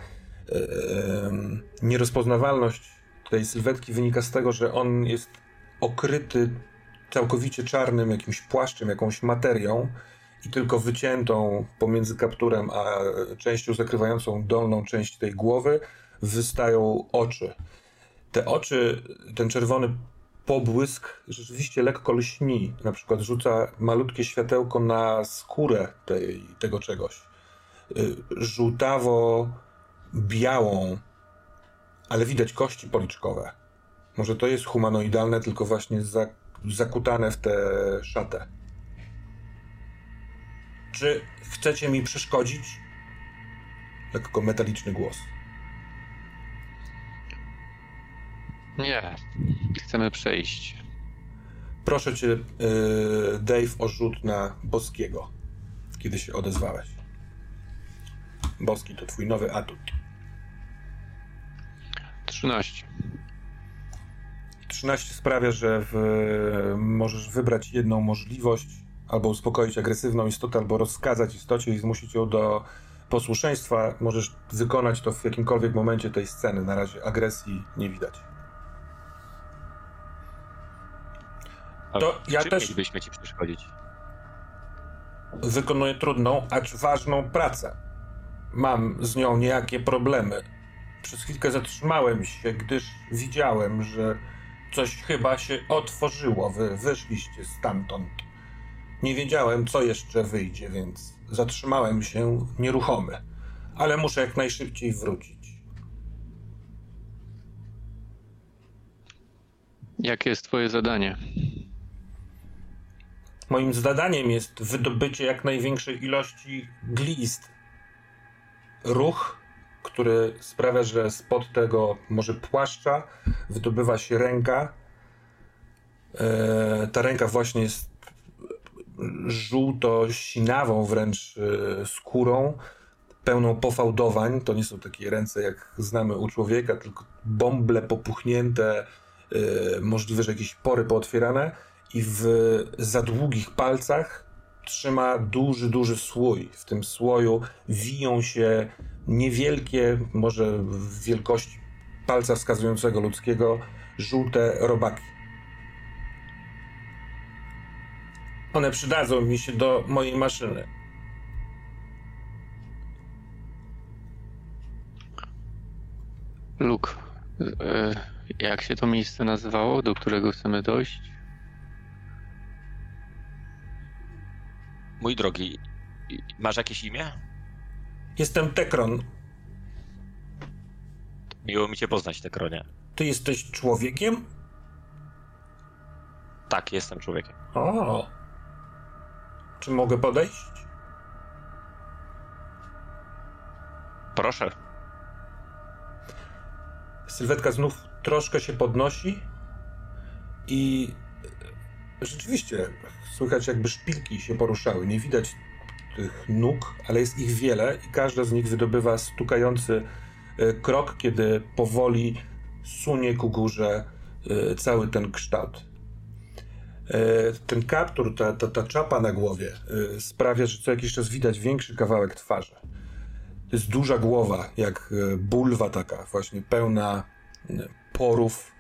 e, e, nierozpoznawalność tej sylwetki wynika z tego, że on jest okryty całkowicie czarnym jakimś płaszczem, jakąś materią i tylko wyciętą pomiędzy kapturem a częścią zakrywającą dolną część tej głowy wystają oczy. Te oczy, ten czerwony pobłysk rzeczywiście lekko lśni. Na przykład rzuca malutkie światełko na skórę tej, tego czegoś. Y, żółtawo-białą, ale widać kości policzkowe. Może to jest humanoidalne, tylko właśnie zakutane w tę szatę. Czy chcecie mi przeszkodzić? Lekko metaliczny głos. Nie, chcemy przejść. Proszę cię, yy, Dave, o rzut na Boskiego, kiedy się odezwałeś. Boski to twój nowy atut. 13. 13 sprawia, że w, możesz wybrać jedną możliwość, albo uspokoić agresywną istotę, albo rozkazać istocie i zmusić ją do posłuszeństwa. Możesz wykonać to w jakimkolwiek momencie tej sceny. Na razie agresji nie widać. To ja też mielibyśmy ci przeszkodzić. Wykonuję trudną, acz ważną pracę. Mam z nią niejakie problemy. Przez chwilkę zatrzymałem się, gdyż widziałem, że coś chyba się otworzyło. Wy wyszliście stamtąd. Nie wiedziałem, co jeszcze wyjdzie, więc zatrzymałem się nieruchomy. Ale muszę jak najszybciej wrócić. Jakie jest Twoje zadanie? Moim zadaniem jest wydobycie jak największej ilości glist. Ruch, który sprawia, że spod tego może płaszcza wydobywa się ręka. E, ta ręka właśnie jest żółto-sinawą wręcz e, skórą, pełną pofałdowań. To nie są takie ręce, jak znamy u człowieka, tylko bąble popuchnięte, e, możliwe, że jakieś pory pootwierane i w za długich palcach trzyma duży, duży słój. W tym słoju wiją się niewielkie, może w wielkości palca wskazującego ludzkiego, żółte robaki. One przydadzą mi się do mojej maszyny. Luke, e, jak się to miejsce nazywało, do którego chcemy dojść? Mój drogi, masz jakieś imię? Jestem Tekron. Miło mi cię poznać, Tekronie. Ty jesteś człowiekiem? Tak, jestem człowiekiem. O. Czy mogę podejść? Proszę. Sylwetka znów troszkę się podnosi i rzeczywiście Słychać jakby szpilki się poruszały. Nie widać tych nóg, ale jest ich wiele i każda z nich wydobywa stukający e, krok, kiedy powoli sunie ku górze e, cały ten kształt. E, ten kaptur, ta, ta, ta czapa na głowie sprawia, że co jakiś czas widać większy kawałek twarzy. To jest duża głowa, jak bulwa taka, właśnie pełna porów,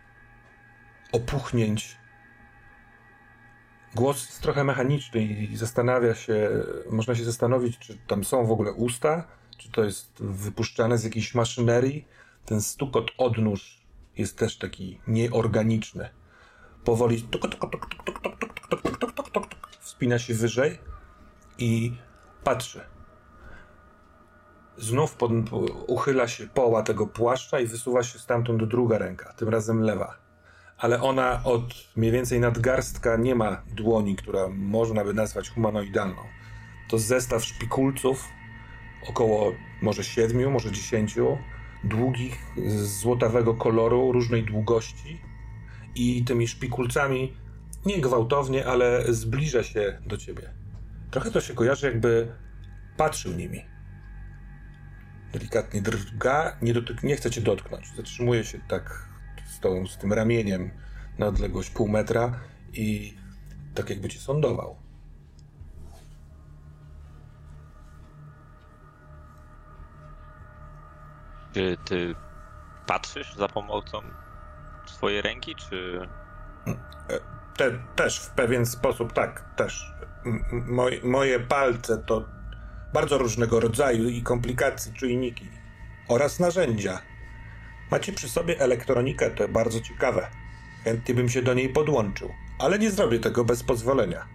opuchnięć, Głos jest trochę mechaniczny i zastanawia się, można się zastanowić, czy tam są w ogóle usta, czy to jest wypuszczane z jakiejś maszynerii. Ten stukot odnóż jest też taki nieorganiczny. Powoli wspina się wyżej i patrzy. Znów pod, uchyla się poła tego płaszcza i wysuwa się stamtąd druga ręka, tym razem lewa ale ona od mniej więcej nadgarstka nie ma dłoni, która można by nazwać humanoidalną. To zestaw szpikulców, około może siedmiu, może dziesięciu, długich, złotawego koloru, różnej długości i tymi szpikulcami nie gwałtownie, ale zbliża się do ciebie. Trochę to się kojarzy, jakby patrzył nimi. Delikatnie drga, nie, dotyk- nie chce cię dotknąć. Zatrzymuje się tak z, tym ramieniem na odległość pół metra i tak jakby cię sądował. Czy ty patrzysz za pomocą swojej ręki, czy... Te, też w pewien sposób, tak, też. M- m- Moje, moje palce to bardzo różnego rodzaju i komplikacji czujniki oraz narzędzia. Macie przy sobie elektronikę, to bardzo ciekawe. Chętnie bym się do niej podłączył, ale nie zrobię tego bez pozwolenia.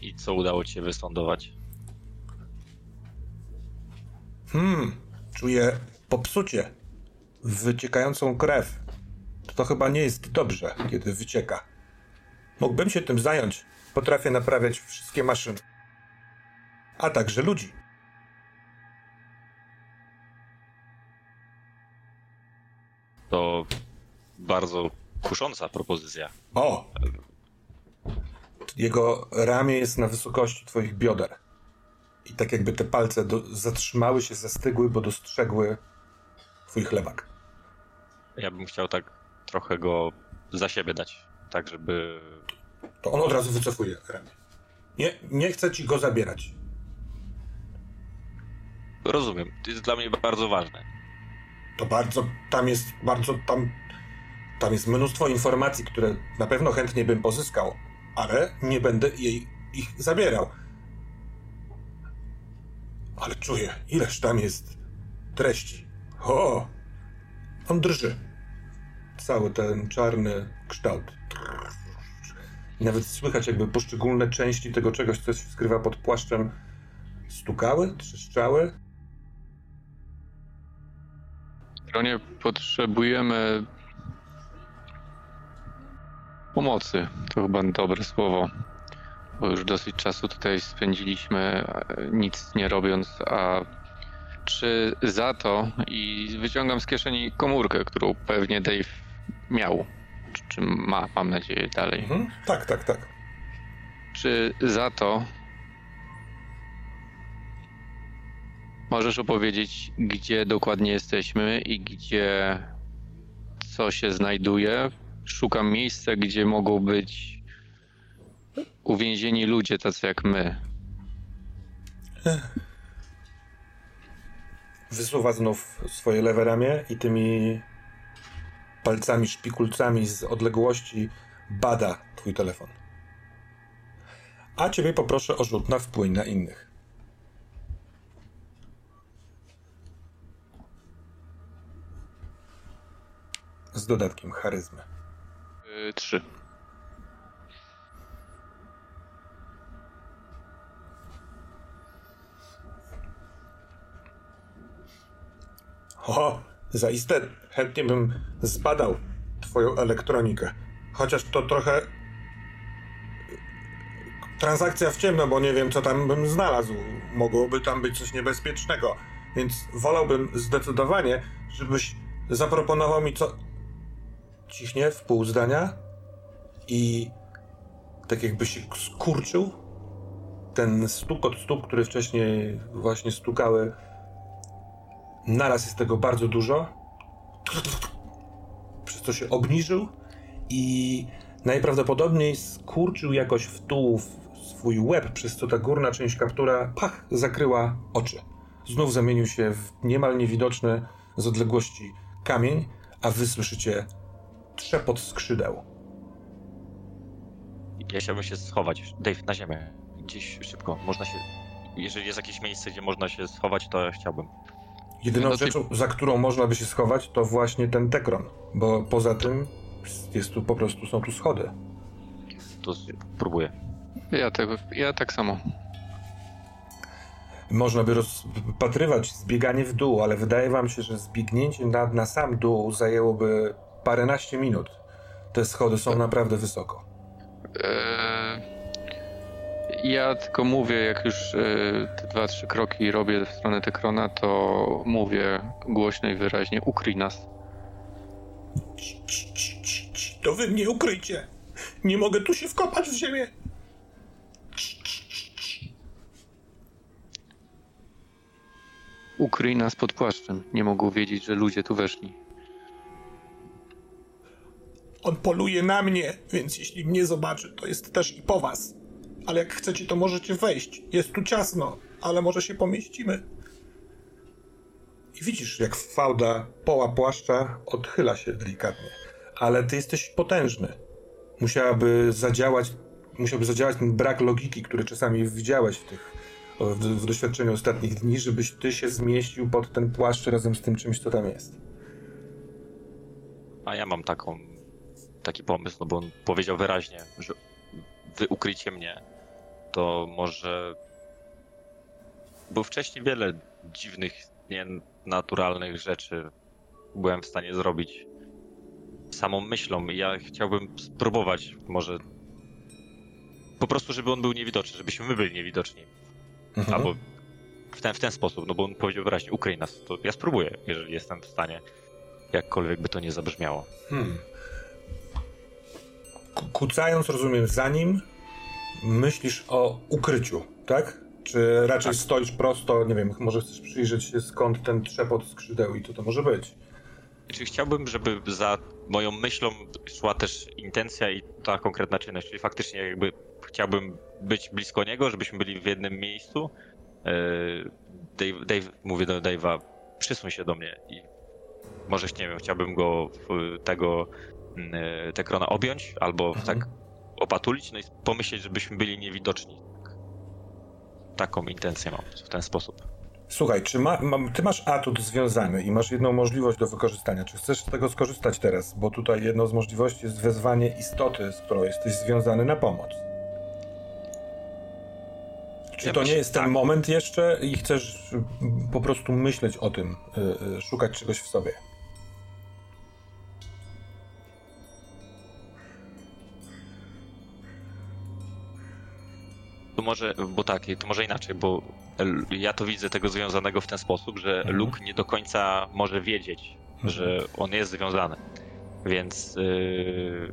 I co udało ci się wysądować? Hmm, czuję popsucie, wyciekającą krew. To chyba nie jest dobrze, kiedy wycieka. Mógłbym się tym zająć. Potrafię naprawiać wszystkie maszyny. A także ludzi. To bardzo kusząca propozycja. O! Jego ramię jest na wysokości twoich bioder. I tak jakby te palce do, zatrzymały się, zastygły, bo dostrzegły twój chlebak. Ja bym chciał tak trochę go za siebie dać, tak żeby... To on od razu wycofuje ramię. Nie, nie chcę ci go zabierać. Rozumiem, to jest dla mnie bardzo ważne. To bardzo, tam jest bardzo, tam, tam jest mnóstwo informacji, które na pewno chętnie bym pozyskał, ale nie będę jej ich zabierał. Ale czuję, ileż tam jest treści. O! On drży. Cały ten czarny kształt. Nawet słychać jakby poszczególne części tego czegoś, co się skrywa pod płaszczem, stukały, trzeszczały. Ronie, potrzebujemy pomocy. To chyba dobre słowo, bo już dosyć czasu tutaj spędziliśmy e, nic nie robiąc, a czy za to i wyciągam z kieszeni komórkę, którą pewnie Dave miał, czy, czy ma, mam nadzieję dalej. Mhm. Tak, tak, tak. Czy za to możesz opowiedzieć, gdzie dokładnie jesteśmy i gdzie co się znajduje? Szukam miejsca, gdzie mogą być uwięzieni ludzie tacy jak my. Wysuwa znów swoje lewe ramię i tymi palcami, szpikulcami z odległości bada twój telefon. A ciebie poproszę o rzut na wpływ na innych. Z dodatkiem charyzmy. Yy, trzy. O, zaiste chętnie bym zbadał twoją elektronikę. Chociaż to trochę transakcja w ciemno, bo nie wiem, co tam bym znalazł. Mogłoby tam być coś niebezpiecznego. Więc wolałbym zdecydowanie, żebyś zaproponował mi co... Ciśnie w pół zdania i tak jakby się skurczył. Ten stuk od stóp, który wcześniej właśnie stukały Naraz jest tego bardzo dużo. Przez co się obniżył i najprawdopodobniej skurczył jakoś w tułów swój łeb, przez co ta górna część kaptura pach, zakryła oczy. Znów zamienił się w niemal niewidoczny z odległości kamień, a wy słyszycie trzepot skrzydeł. Ja chciałbym się schować. Dave, na ziemię. Gdzieś szybko. Można się... Jeżeli jest jakieś miejsce, gdzie można się schować, to chciałbym. Jedyną No rzeczą, za którą można by się schować, to właśnie ten tekron, bo poza tym jest tu po prostu, są tu schody. To próbuję. Ja, tego, ja tak samo. Można by rozpatrywać zbieganie w dół, ale wydaje wam się, że zbiegnięcie na, na sam dół zajęłoby paręnaście minut. Te schody są naprawdę wysoko. Eee, ja tylko mówię, jak już e, te dwa, trzy kroki robię w stronę Tekrona, to mówię głośno i wyraźnie, ukryj nas. To wy mnie ukryjcie! Nie mogę tu się wkopać w ziemię! Ukryj nas pod płaszczem. Nie mogą wiedzieć, że ludzie tu weszli. On poluje na mnie, więc jeśli mnie zobaczy, to jest też i po was. Ale jak chcecie, to możecie wejść. Jest tu ciasno, ale może się pomieścimy. I widzisz, jak fałda poła płaszcza odchyla się delikatnie. Ale ty jesteś potężny. Musiałaby zadziałać, musiałby zadziałać ten brak logiki, który czasami widziałeś w tych w, w doświadczeniu ostatnich dni, żebyś ty się zmieścił pod ten płaszcz razem z tym czymś, co tam jest. A ja mam taką, taki pomysł, no bo on powiedział wyraźnie, że wy ukrycie mnie, to może... Bo wcześniej wiele dziwnych, nienaturalnych rzeczy byłem w stanie zrobić samą myślą. Ja chciałbym spróbować może po prostu, żeby on był niewidoczny, żebyśmy my byli niewidoczni. Mhm. Albo w ten, w ten sposób, no bo on powiedział wyraźnie, ukryj nas, to ja spróbuję, jeżeli jestem w stanie, jakkolwiek by to nie zabrzmiało. Hmm. Kucając, rozumiem, za nim myślisz o ukryciu, tak? Czy raczej tak. stoisz prosto, nie wiem, może chcesz przyjrzeć się skąd ten trzepot skrzydeł i co to może być? Czy chciałbym, żeby za moją myślą szła też intencja i ta konkretna czynność, czyli faktycznie jakby chciałbym być blisko niego, żebyśmy byli w jednym miejscu. E, Dave, Dave mówię do Dave'a, przysuń się do mnie i może, nie wiem, chciałbym go tego, te krona objąć albo mhm. tak opatulić, no i pomyśleć, żebyśmy byli niewidoczni. Taką intencję mam w ten sposób. Słuchaj, czy ma, ma, ty masz atut związany i masz jedną możliwość do wykorzystania. Czy chcesz z tego skorzystać teraz? Bo tutaj jedną z możliwości jest wezwanie istoty, z którą jesteś związany na pomoc. Czy ja to nie jest ten tak. moment jeszcze i chcesz po prostu myśleć o tym, yy, szukać czegoś w sobie? To może, bo tak, to może inaczej, bo ja to widzę tego związanego w ten sposób, że mhm. Luke nie do końca może wiedzieć, mhm. że on jest związany. Więc yy,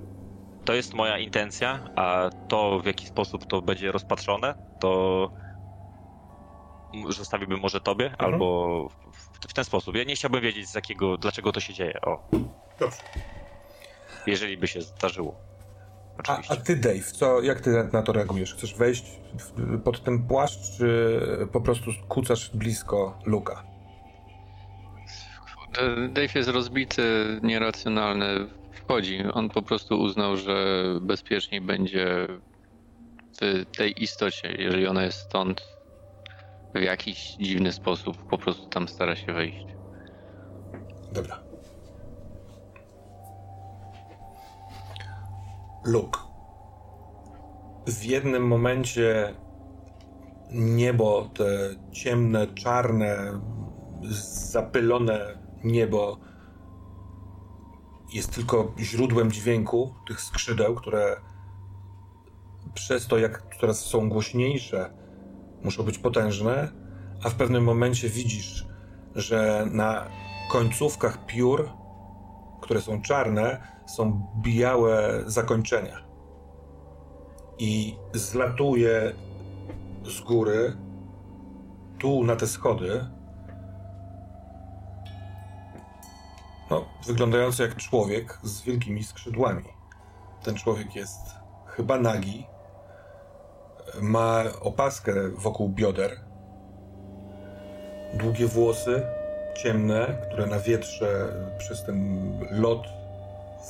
to jest moja intencja, a to w jaki sposób to będzie rozpatrzone, to zostawiłbym może tobie, mhm. albo w, w, ten sposób. Ja nie chciałbym wiedzieć z jakiego, dlaczego to się dzieje. O. Dobrze. Jeżeli by się zdarzyło. A, a, ty, Dave, co, jak ty na to reagujesz? Chcesz wejść pod ten płaszcz, czy po prostu kucasz blisko Luka? Dave jest rozbity, nieracjonalny. Wchodzi. On po prostu uznał, że bezpieczniej będzie w tej istocie, jeżeli ona jest stąd w jakiś dziwny sposób, po prostu tam stara się wejść. Dobra. Luke. W jednym momencie niebo, te ciemne, czarne, zapylone niebo jest tylko źródłem dźwięku tych skrzydeł, które przez to, jak teraz są głośniejsze, muszą być potężne, a w pewnym momencie widzisz, że na końcówkach piór, które są czarne, są białe zakończenia. I zlatuje z góry tu na te schody. No, wyglądający jak człowiek z wielkimi skrzydłami. Ten człowiek jest chyba nagi. Ma opaskę wokół bioder. Długie włosy, ciemne, które na wietrze przez ten lot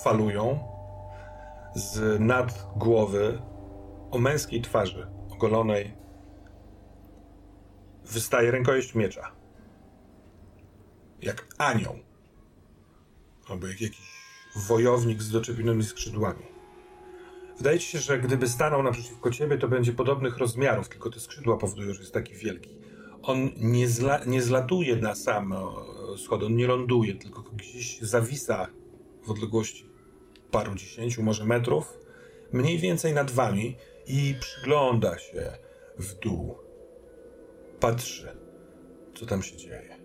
falują z nad głowy o męskiej twarzy, ogolonej, wystaje rękojeść miecza. Jak anioł. Albo jak jakiś wojownik z doczepionymi skrzydłami. Wydaje ci się, że gdyby stanął naprzeciwko ciebie, to będzie podobnych rozmiarów, tylko te skrzydła powodują, że jest taki wielki. On nie, zla, nie zlatuje na sam schody, on nie ląduje, tylko gdzieś zawisa w odległości paru dziesięciu może metrów, mniej więcej nad wami i przygląda się w dół. Patrzy, co tam się dzieje.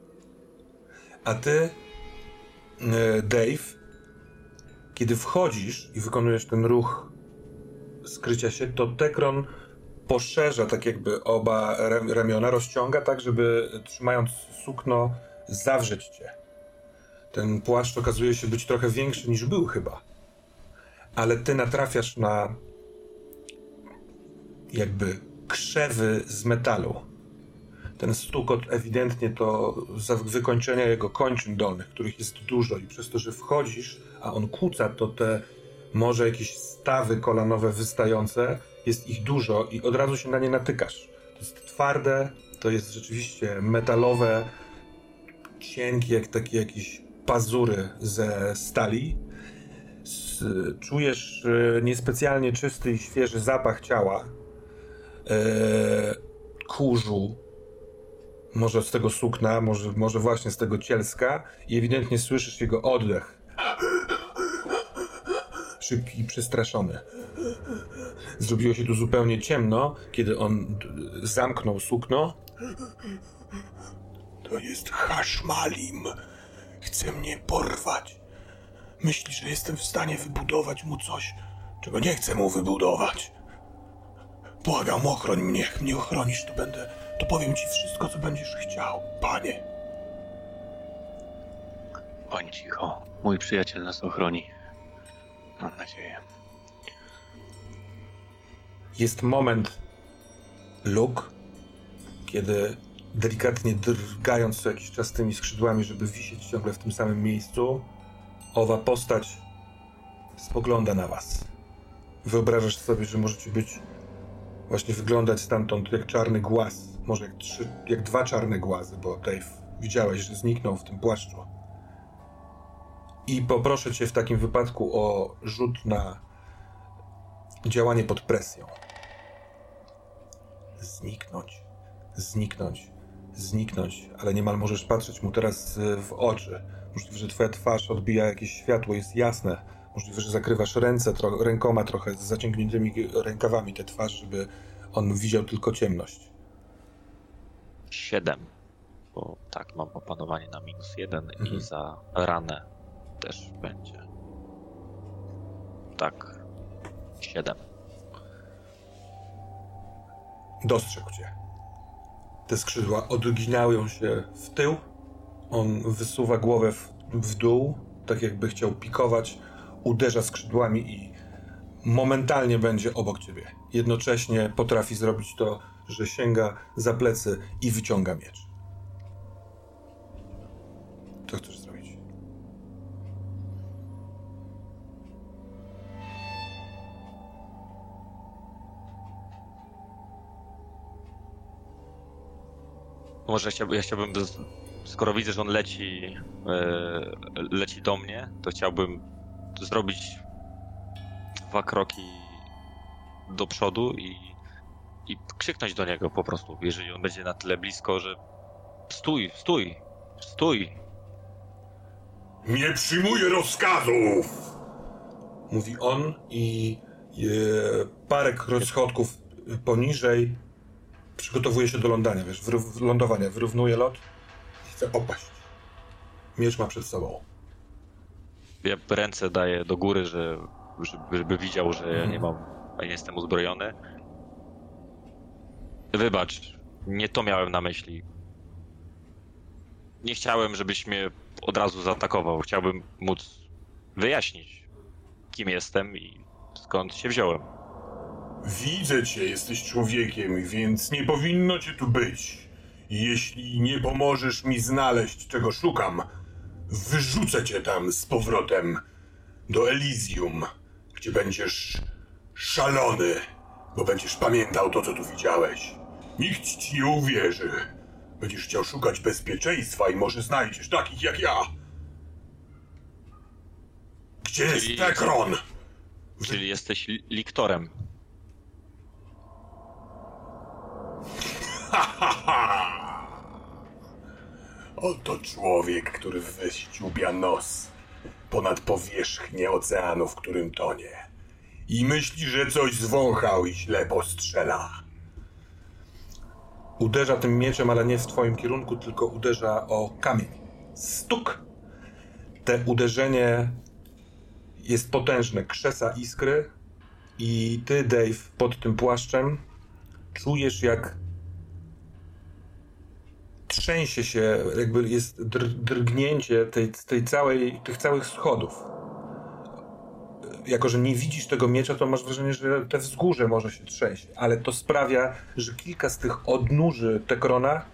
A ty, e, Dave, kiedy wchodzisz i wykonujesz ten ruch skrycia się, to Tekron poszerza tak jakby oba ramiona, rozciąga tak, żeby trzymając sukno zawrzeć cię. Ten płaszcz okazuje się być trochę większy niż był chyba ale ty natrafiasz na jakby krzewy z metalu. Ten stukot ewidentnie to wykończenia jego kończyn dolnych, których jest dużo i przez to, że wchodzisz, a on kłóca, to te może jakieś stawy kolanowe wystające, jest ich dużo i od razu się na nie natykasz. To jest twarde, to jest rzeczywiście metalowe, cienkie, jak takie jakieś pazury ze stali. Czujesz e, niespecjalnie czysty i świeży zapach ciała, e, kurzu, może z tego sukna, może, może właśnie z tego cielska i ewidentnie słyszysz jego oddech. Szybki i przestraszony. Zrobiło się tu zupełnie ciemno, kiedy on zamknął sukno. To jest Haszmalim. Chce mnie porwać. Myśli, że jestem w stanie wybudować mu coś, czego nie chcę mu wybudować. Błagam, ochroń mnie. Jak mnie ochronisz, to będę. To powiem ci wszystko, co będziesz chciał, panie. Bądź cicho. Mój przyjaciel nas ochroni. Mam nadzieję. Jest moment, Luke, kiedy delikatnie drgając co jakiś czas tymi skrzydłami, żeby wisieć ciągle w tym samym miejscu, owa postać spogląda na was. Wyobrażasz sobie, że możecie być, właśnie wyglądać stamtąd jak czarny głaz, może jak, trzy, jak dwa czarne głazy, bo Dave widziałeś, że zniknął w tym płaszczu. I poproszę cię w takim wypadku o rzut na działanie pod presją. Zniknąć, zniknąć, zniknąć, ale niemal możesz patrzeć mu teraz y, w oczy. Możliwe, że twoja twarz odbija jakieś światło, jest jasne. Możliwe, że zakrywasz ręce tro rękoma trochę z zaciągniętymi rękawami tę twarz, żeby on widział tylko ciemność. Siedem. Bo tak, mam opanowanie na minus jeden Mhm. i za ranę też będzie. Tak. Siedem. Dostrzegł cię. Te skrzydła odginają się w tył. On wysuwa głowę w, w dół, tak jakby chciał pikować. Uderza skrzydłami i momentalnie będzie obok ciebie. Jednocześnie potrafi zrobić to, że sięga za plecy i wyciąga miecz. Co chcesz Może chciałbym, ja chciałbym, skoro widzę, że on leci, e, leci do mnie, to chciałbym zrobić dwa kroki do przodu i, i krzyknąć do niego po prostu, jeżeli on będzie na tyle blisko, że stój, stój, stój. Nie przyjmuję rozkazów! Mówi on i e, parę schodków poniżej przygotowuje się do lądania, wiesz, wyrów- lądowania, wyrównuje lot i chce opaść. Miecz ma przed sobą. Ja ręce daję do góry, że, żeby, żeby widział, że ja nie mam, ja nie jestem uzbrojony. Wybacz, nie to miałem na myśli. Nie chciałem, żebyś mnie od razu zaatakował. Chciałbym móc wyjaśnić, kim jestem i skąd się wziąłem. Widzę cię, jesteś człowiekiem, więc nie powinno cię tu być. Jeśli nie pomożesz mi znaleźć, czego szukam, wyrzucę cię tam z powrotem do Elysium, gdzie będziesz szalony, bo będziesz pamiętał to, co tu widziałeś. Nikt ci nie uwierzy. Będziesz chciał szukać bezpieczeństwa i może znajdziesz takich jak ja. Gdzie jest Czyli- Tekron? Czyli jesteś li- liktorem. Oto człowiek, który wyściubia nos ponad powierzchnię oceanu, w którym tonie. I myśli, że coś zwąchał i źle postrzela. Uderza tym mieczem, ale nie w twoim kierunku, tylko uderza o kamień. Stuk! Te uderzenie jest potężne, krzesa iskry i ty, Dave, pod tym płaszczem czujesz jak trzęsie się, jakby jest dr drgnięcie tej, tej całej, tych całych schodów. jako że nie widzisz tego miecza, to masz wrażenie, że te wzgórze może się trzęść, ale to sprawia, że kilka z tych odnóży Tekrona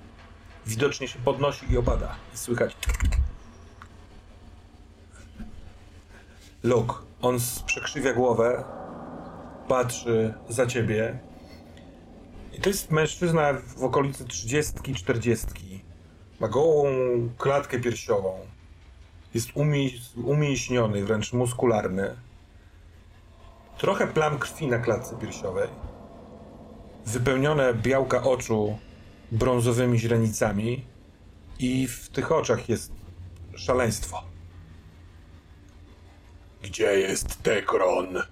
widocznie się podnosi i opada. Słychać. Luke, on przekrzywia głowę, patrzy za ciebie. To jest mężczyzna w okolicy 30-40. Ma gołą klatkę piersiową. Jest umięśniony, wręcz muskularny. Trochę plam krwi na klatce piersiowej. Wypełnione białka oczu brązowymi źrenicami. I w tych oczach jest szaleństwo. Gdzie jest Tekron?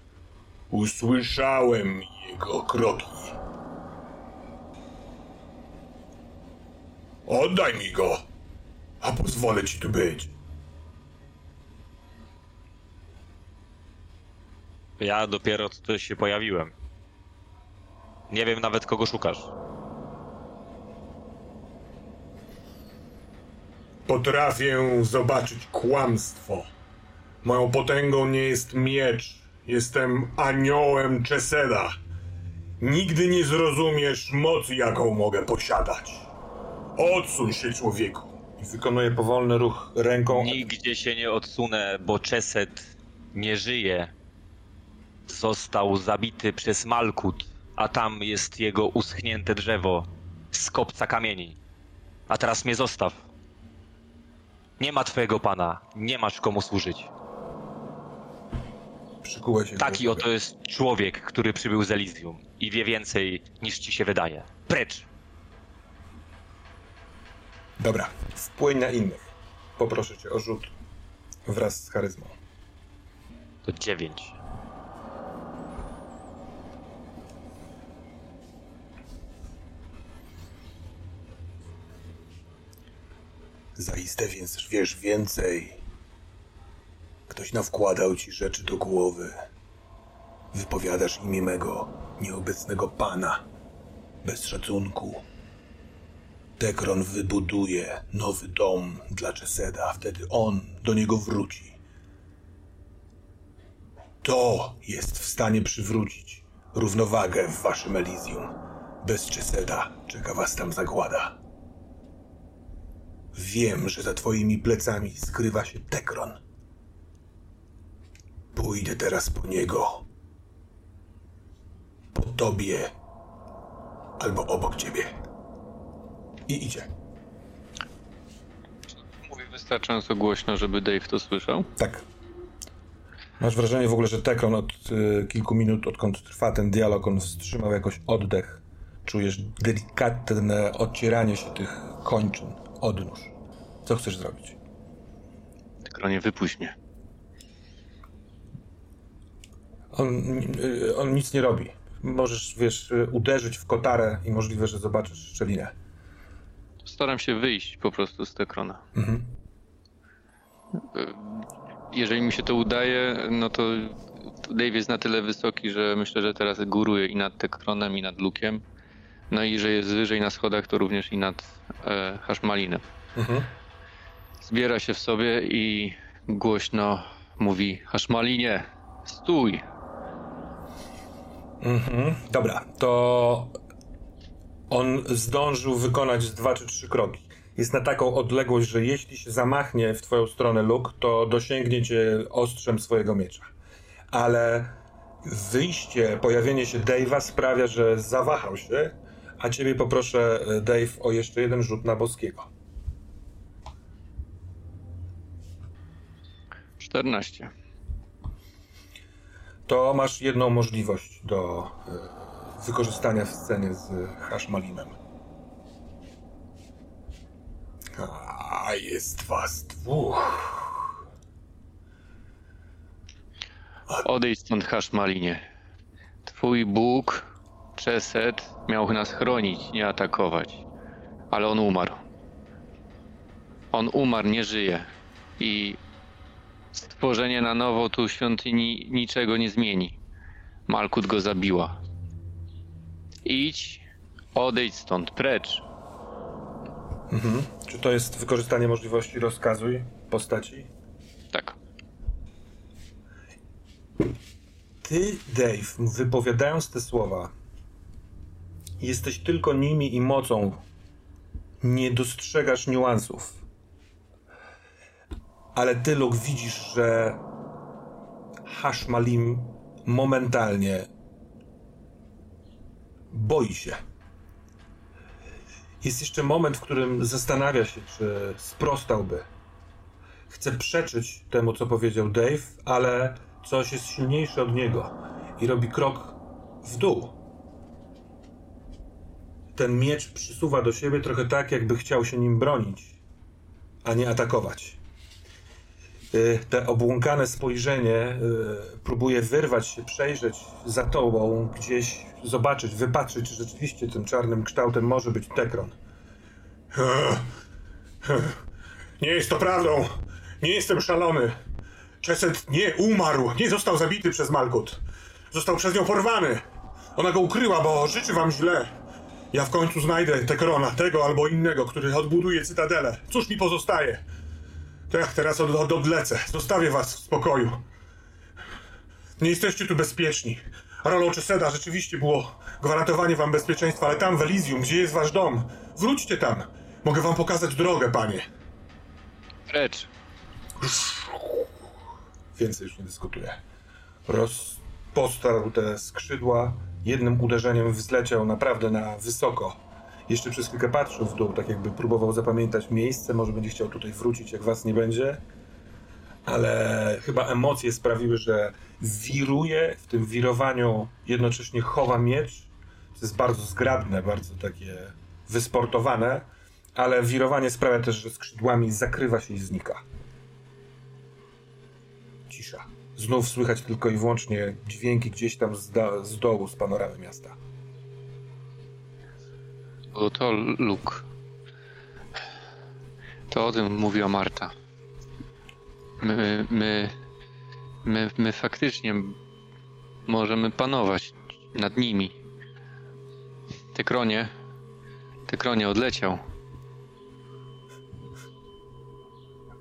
Usłyszałem jego kroki. Oddaj mi go, a pozwolę ci tu być. Ja dopiero tutaj się pojawiłem. Nie wiem nawet kogo szukasz. Potrafię zobaczyć kłamstwo. Moją potęgą nie jest miecz. Jestem aniołem Czeseda. Nigdy nie zrozumiesz mocy, jaką mogę posiadać. Odsuń się, człowieku. I wykonuje powolny ruch ręką. Nigdzie się nie odsunę, bo Czeset nie żyje. Został zabity przez Malkut, a tam jest jego uschnięte drzewo z kopca kamieni. A teraz mnie zostaw. Nie ma twojego pana, nie masz komu służyć. Przykułeś się. Taki oto jest człowiek, który przybył z Elysium i wie więcej niż ci się wydaje. Precz! Dobra, wpłyń na innych. Poproszę cię o rzut wraz z charyzmą. To dziewięć. Zaiste więc wiesz więcej. Ktoś nawkładał ci rzeczy do głowy. Wypowiadasz imię mego nieobecnego pana. Bez szacunku. Tekron wybuduje nowy dom dla Czeseda, a wtedy on do niego wróci. To jest w stanie przywrócić równowagę w waszym Elysium. Bez Czeseda czeka was tam zagłada. Wiem, że za twoimi plecami skrywa się Tekron. Pójdę teraz po niego. Po tobie. Albo obok ciebie. I idzie. Mówi wystarczająco głośno, żeby Dave to słyszał. Tak. Masz wrażenie w ogóle, że Tekron od y, kilku minut, odkąd trwa ten dialog, on wstrzymał jakoś oddech. Czujesz delikatne odcieranie się tych kończyn, odnóż. Co chcesz zrobić? Tekronie, wypuść mnie. On, y, on nic nie robi. Możesz, wiesz, y, uderzyć w kotarę i możliwe, że zobaczysz szczelinę. Staram się wyjść po prostu z Tekrona. Mhm. Jeżeli mi się to udaje, no to Dave jest na tyle wysoki, że myślę, że teraz góruje i nad Tekronem, i nad Lukiem. No i że jest wyżej na schodach, to również i nad e, Haszmalinem. Mhm. Zbiera się w sobie i głośno mówi Haszmalinie, stój! Mhm. Dobra, to on zdążył wykonać dwa czy trzy kroki. Jest na taką odległość, że jeśli się zamachnie w twoją stronę Luke, to dosięgnie cię ostrzem swojego miecza. Ale wyjście, pojawienie się Dave'a sprawia, że zawahał się, a ciebie poproszę, e, Dave, o jeszcze jeden rzut na boskiego. 14. To masz jedną możliwość do e, wykorzystania w scenie z Hashmalimem. A jest was dwóch. Odejdź stąd, Haszmalinie. Twój Bóg, Czeset, miał nas chronić, nie atakować. Ale on umarł. On umarł, nie żyje. I stworzenie na nowo tu świątyni niczego nie zmieni. Malkut go zabiła. Idź, odejdź stąd, precz. Czy to jest wykorzystanie możliwości rozkazuj postaci? Tak. Ty, Dave, wypowiadając te słowa, jesteś tylko nimi i mocą. Nie dostrzegasz niuansów. Ale ty, Luke, widzisz, że Hashmalim momentalnie boi się. Jest jeszcze moment, w którym zastanawia się, czy sprostałby. Chce przeczyć temu, co powiedział Dave, ale coś jest silniejsze od niego i robi krok w dół. Ten miecz przysuwa do siebie trochę tak, jakby chciał się nim bronić, a nie atakować. Y, te obłąkane spojrzenie y, próbuje wyrwać się, przejrzeć za tobą, gdzieś zobaczyć, wypatrzyć, czy rzeczywiście tym czarnym kształtem może być Tekron. Nie jest to prawdą. Nie jestem szalony. Czeset nie umarł, nie został zabity przez Malkut. Został przez nią porwany. Ona go ukryła, bo życzy wam źle. Ja w końcu znajdę Tekrona, tego albo innego, który odbuduje cytadelę. Cóż mi pozostaje? Tak, teraz od, od, odlecę. Zostawię was w spokoju. Nie jesteście tu bezpieczni. Rolą Czeseda rzeczywiście było gwarantowanie wam bezpieczeństwa, ale tam w Elysium, gdzie jest wasz dom, wróćcie tam. Mogę wam pokazać drogę, panie. Precz. Więcej już nie dyskutuję. Rozpostarł te skrzydła, jednym uderzeniem wzleciał naprawdę na wysoko. Jeszcze przez chwilkę patrzył w dół, tak jakby próbował zapamiętać miejsce, może będzie chciał tutaj wrócić, jak was nie będzie. Ale chyba emocje sprawiły, że wiruje, w tym wirowaniu jednocześnie chowa miecz. To jest bardzo zgrabne, bardzo takie wysportowane, ale wirowanie sprawia też, że skrzydłami zakrywa się i znika. Cisza. Znów słychać tylko i wyłącznie dźwięki gdzieś tam z, z dołu, z panoramy miasta. Bo to Luke. To o tym mówiła Marta. My, my, my, my faktycznie możemy panować nad nimi. Tekronie, Tekronie odleciał.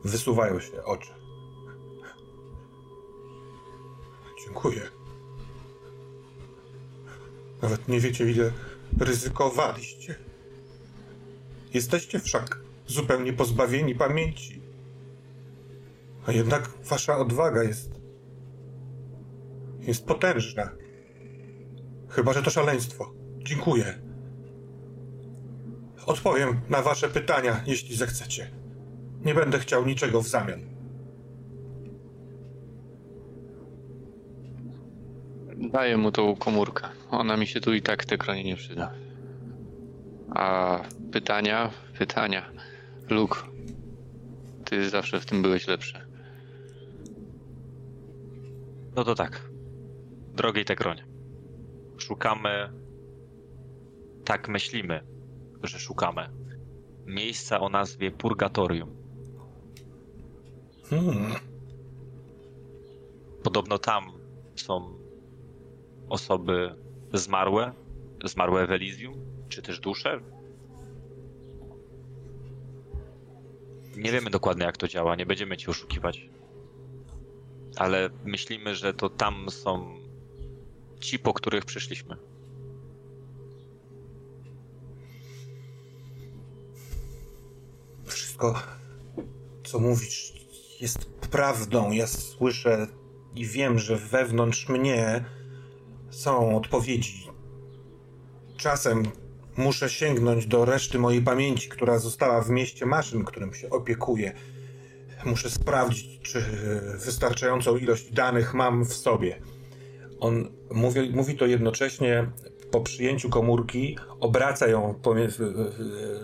Wysuwają się oczy. Dziękuję. Nawet nie wiecie, ile ryzykowaliście. Jesteście wszak zupełnie pozbawieni pamięci. A jednak wasza odwaga jest. jest potężna. Chyba, że to szaleństwo. Dziękuję. Odpowiem na wasze pytania, jeśli zechcecie. Nie będę chciał niczego w zamian. Daję mu tą komórkę. Ona mi się tu i tak w Tekronie nie przyda. A pytania? Pytania. Luke, ty zawsze w tym byłeś lepszy. No to tak. Drogiej Tekronie. Szukamy. Tak myślimy, że szukamy. Miejsca o nazwie Purgatorium. Hmm. Podobno tam są osoby zmarłe, zmarłe w Elysium, czy też dusze. Nie wiemy dokładnie jak to działa, nie będziemy ci oszukiwać. Ale myślimy, że to tam są ci, po których przyszliśmy. Wszystko, co mówisz, jest prawdą. Ja słyszę i wiem, że wewnątrz mnie są odpowiedzi. Czasem muszę sięgnąć do reszty mojej pamięci, która została w mieście maszyn, którym się opiekuję. Muszę sprawdzić, czy wystarczającą ilość danych mam w sobie. On mówi, mówi to jednocześnie po przyjęciu komórki, obraca ją pomie-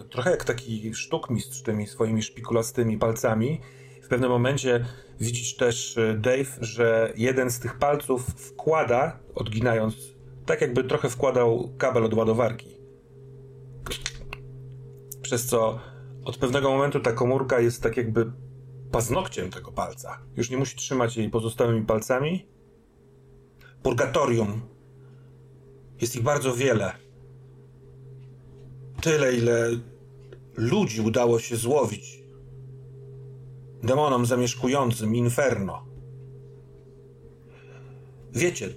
trochę jak taki sztukmistrz tymi swoimi szpikulastymi palcami. W pewnym momencie widzisz też, e, Dave, że jeden z tych palców wkłada, odginając, tak jakby trochę wkładał kabel od ładowarki. Przez co od pewnego momentu ta komórka jest tak jakby paznokciem tego palca. Już nie musi trzymać jej pozostałymi palcami. Purgatorium. Jest ich bardzo wiele. Tyle, ile ludzi udało się złowić. Demonom zamieszkującym Inferno. Wiecie,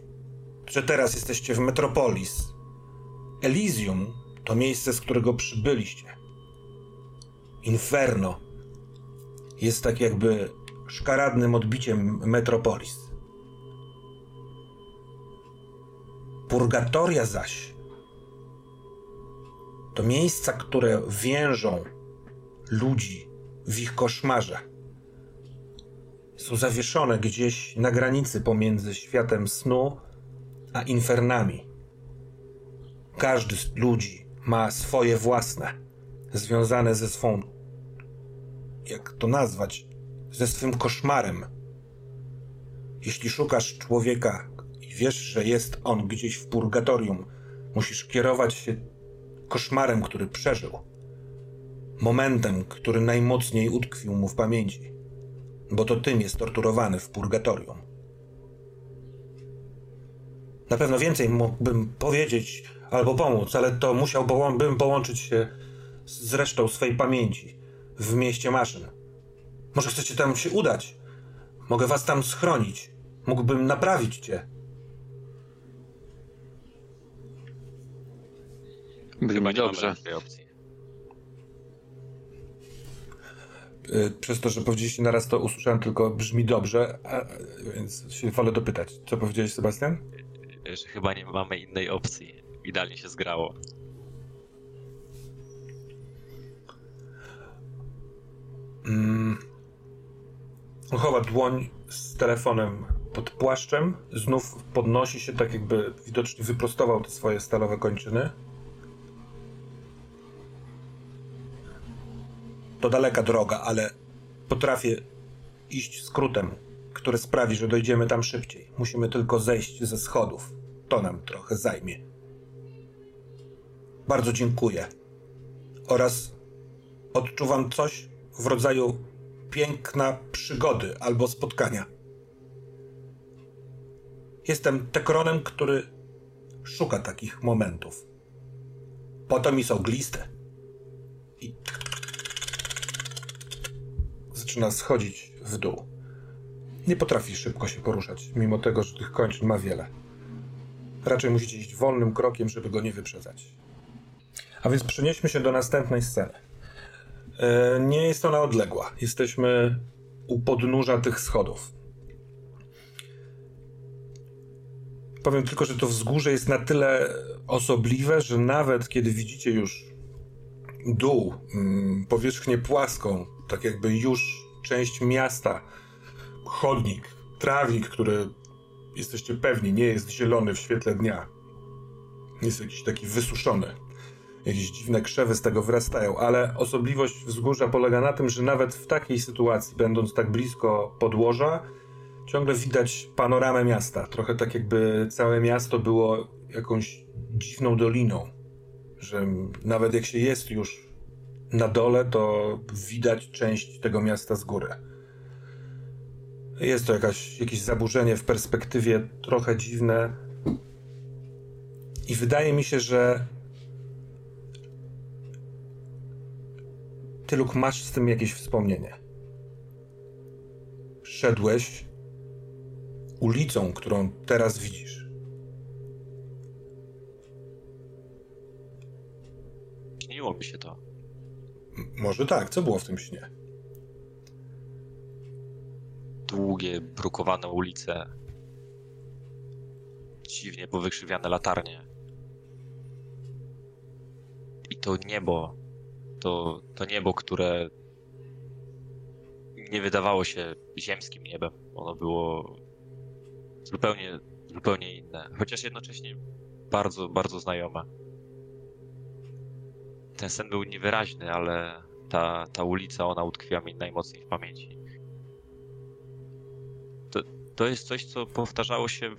że teraz jesteście w Metropolis. Elysium to miejsce, z którego przybyliście. Inferno jest tak jakby szkaradnym odbiciem Metropolis. Purgatoria zaś to miejsca, które więżą ludzi w ich koszmarze. Są zawieszone gdzieś na granicy pomiędzy światem snu a infernami. Każdy z ludzi ma swoje własne, związane ze swą, jak to nazwać, ze swym koszmarem. Jeśli szukasz człowieka i wiesz, że jest on gdzieś w purgatorium, musisz kierować się koszmarem, który przeżył. Momentem, który najmocniej utkwił mu w pamięci. Bo to tym jest torturowany w purgatorium. Na pewno więcej mógłbym powiedzieć albo pomóc, ale to musiałbym połączyć się z resztą swej pamięci w mieście maszyn. Może chcecie tam się udać? Mogę was tam schronić. Mógłbym naprawić cię. Brzmi dobrze. Y, przez to, że powiedzieliście naraz, to usłyszałem tylko brzmi dobrze, a, więc się wolę dopytać. Co powiedziałeś, Sebastian? Że chyba nie mamy innej opcji. Idealnie się zgrało. Mm. Chowa dłoń z telefonem pod płaszczem, znów podnosi się, tak jakby widocznie wyprostował te swoje stalowe kończyny. To daleka droga, ale potrafię iść skrótem, który sprawi, że dojdziemy tam szybciej. Musimy tylko zejść ze schodów. To nam trochę zajmie. Bardzo dziękuję. Oraz odczuwam coś w rodzaju piękna przygody albo spotkania. Jestem tekronem, który szuka takich momentów. Po to mi są gliste. I zaczyna schodzić w dół. Nie potrafi szybko się poruszać, mimo tego, że tych kończyn ma wiele. Raczej musicie iść wolnym krokiem, żeby go nie wyprzedzać. A więc przenieśmy się do następnej sceny. E, nie jest ona odległa. Jesteśmy u podnóża tych schodów. Powiem tylko, że to wzgórze jest na tyle osobliwe, że nawet kiedy widzicie już dół, mm, powierzchnię płaską, tak jakby już część miasta, chodnik, trawnik, który jesteście pewni nie jest zielony w świetle dnia, jest jakiś taki wysuszony jakieś dziwne krzewy z tego wyrastają, ale osobliwość wzgórza polega na tym, że nawet w takiej sytuacji, będąc tak blisko podłoża, ciągle widać panoramę miasta. Trochę tak jakby całe miasto było jakąś dziwną doliną, że nawet jak się jest już na dole, to widać część tego miasta z góry. Jest to jakaś, jakieś zaburzenie w perspektywie trochę dziwne. I wydaje mi się, że Ty, Luke, masz z tym jakieś wspomnienie. Szedłeś ulicą, którą teraz widzisz. Śniło mi się to. M może tak. Co było w tym śnie? Długie, brukowane ulice. Dziwnie powykrzywiane latarnie. I to niebo to, to niebo, które nie wydawało się ziemskim niebem. Ono było zupełnie, zupełnie inne, chociaż jednocześnie bardzo, bardzo znajome. Ten sen był niewyraźny, ale ta, ta ulica, ona utkwiła mi najmocniej w pamięci. To, to jest coś, co powtarzało się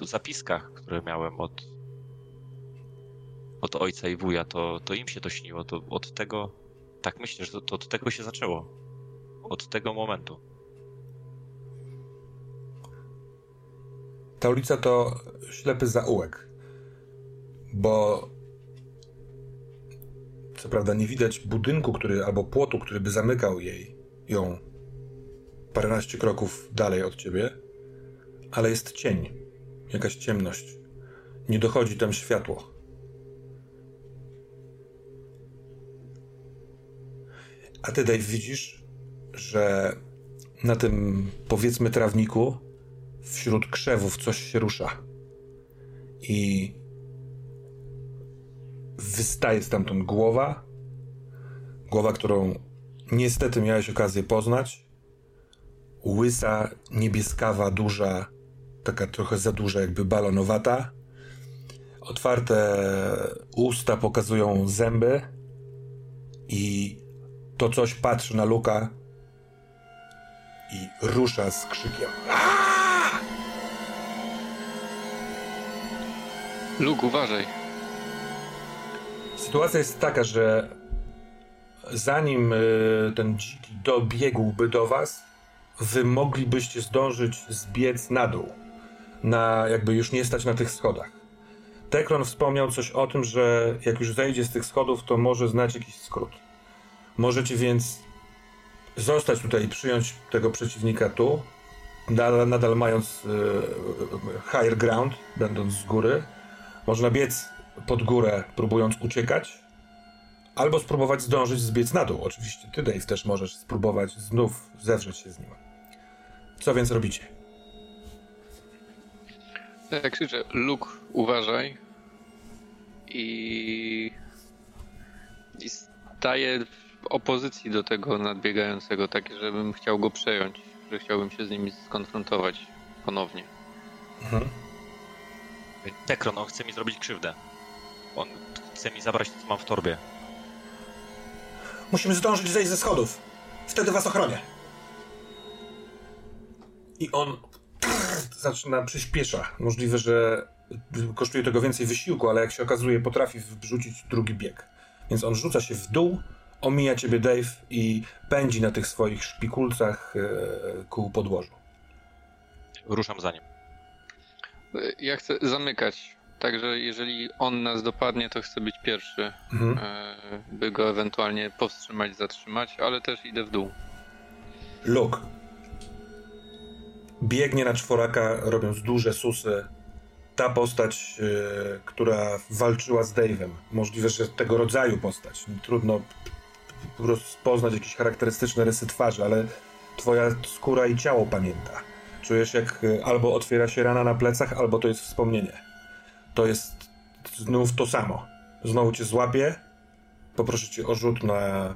w zapiskach, które miałem od, od ojca i wuja, to, to im się to śniło. To od tego, tak myślę, że to, to od tego się zaczęło. Od tego momentu. Ta ulica to ślepy zaułek, bo co prawda nie widać budynku, który albo płotu, który by zamykał jej ją paręnaście kroków dalej od ciebie, ale jest cień, jakaś ciemność. Nie dochodzi tam światło. A ty, Dave, widzisz, że na tym, powiedzmy, trawniku wśród krzewów coś się rusza. I wystaje stamtąd głowa. Głowa, którą niestety miałeś okazję poznać. Łysa, niebieskawa, duża, taka trochę za duża, jakby balonowata. Otwarte usta pokazują zęby i to coś patrzy na Luka i rusza z krzykiem. Luke, uważaj. Sytuacja jest taka, że zanim y, ten dziki dobiegłby do was, wy moglibyście zdążyć zbiec na dół. Na jakby już nie stać na tych schodach. Tekron wspomniał coś o tym, że jak już zejdzie z tych schodów, to może znać jakiś skrót. Możecie więc zostać tutaj i przyjąć tego przeciwnika tu, nadal, nadal mając y, higher ground, będąc z góry. Można biec pod górę, próbując uciekać, albo spróbować zdążyć zbiec na dół. Oczywiście ty, Dave, też możesz spróbować znów zewrzeć się z nim. Co więc robicie? Jak krzyczę, Luke, uważaj. I... I staję opozycji do tego nadbiegającego, tak żebym chciał go przejąć, że chciałbym się z nim skonfrontować ponownie. Mhm. Tekron, on chce mi zrobić krzywdę. On chce mi zabrać to, co mam w torbie. Musimy zdążyć zejść ze schodów. Wtedy was ochronię. I on zaczyna przyspiesza. Możliwe, że kosztuje tego więcej wysiłku, ale jak się okazuje, potrafi wrzucić drugi bieg. Więc on rzuca się w dół, omija ciebie Dave i pędzi na tych swoich szpikulcach e, ku podłożu. Ruszam za nim. Ja chcę zamykać. Także jeżeli on nas dopadnie, to chcę być pierwszy, mhm. E, by go ewentualnie powstrzymać, zatrzymać, ale też idę w dół. Luke biegnie na czworaka, robiąc duże susy. Ta postać, yy, która walczyła z Dave'em, możliwe, że tego rodzaju postać. Trudno rozpoznać jakieś charakterystyczne rysy twarzy, ale twoja skóra i ciało pamięta. Czujesz, jak e, albo otwiera się rana na plecach, albo to jest wspomnienie. To jest znów to samo. Znowu cię złapie. Poproszę cię o rzut na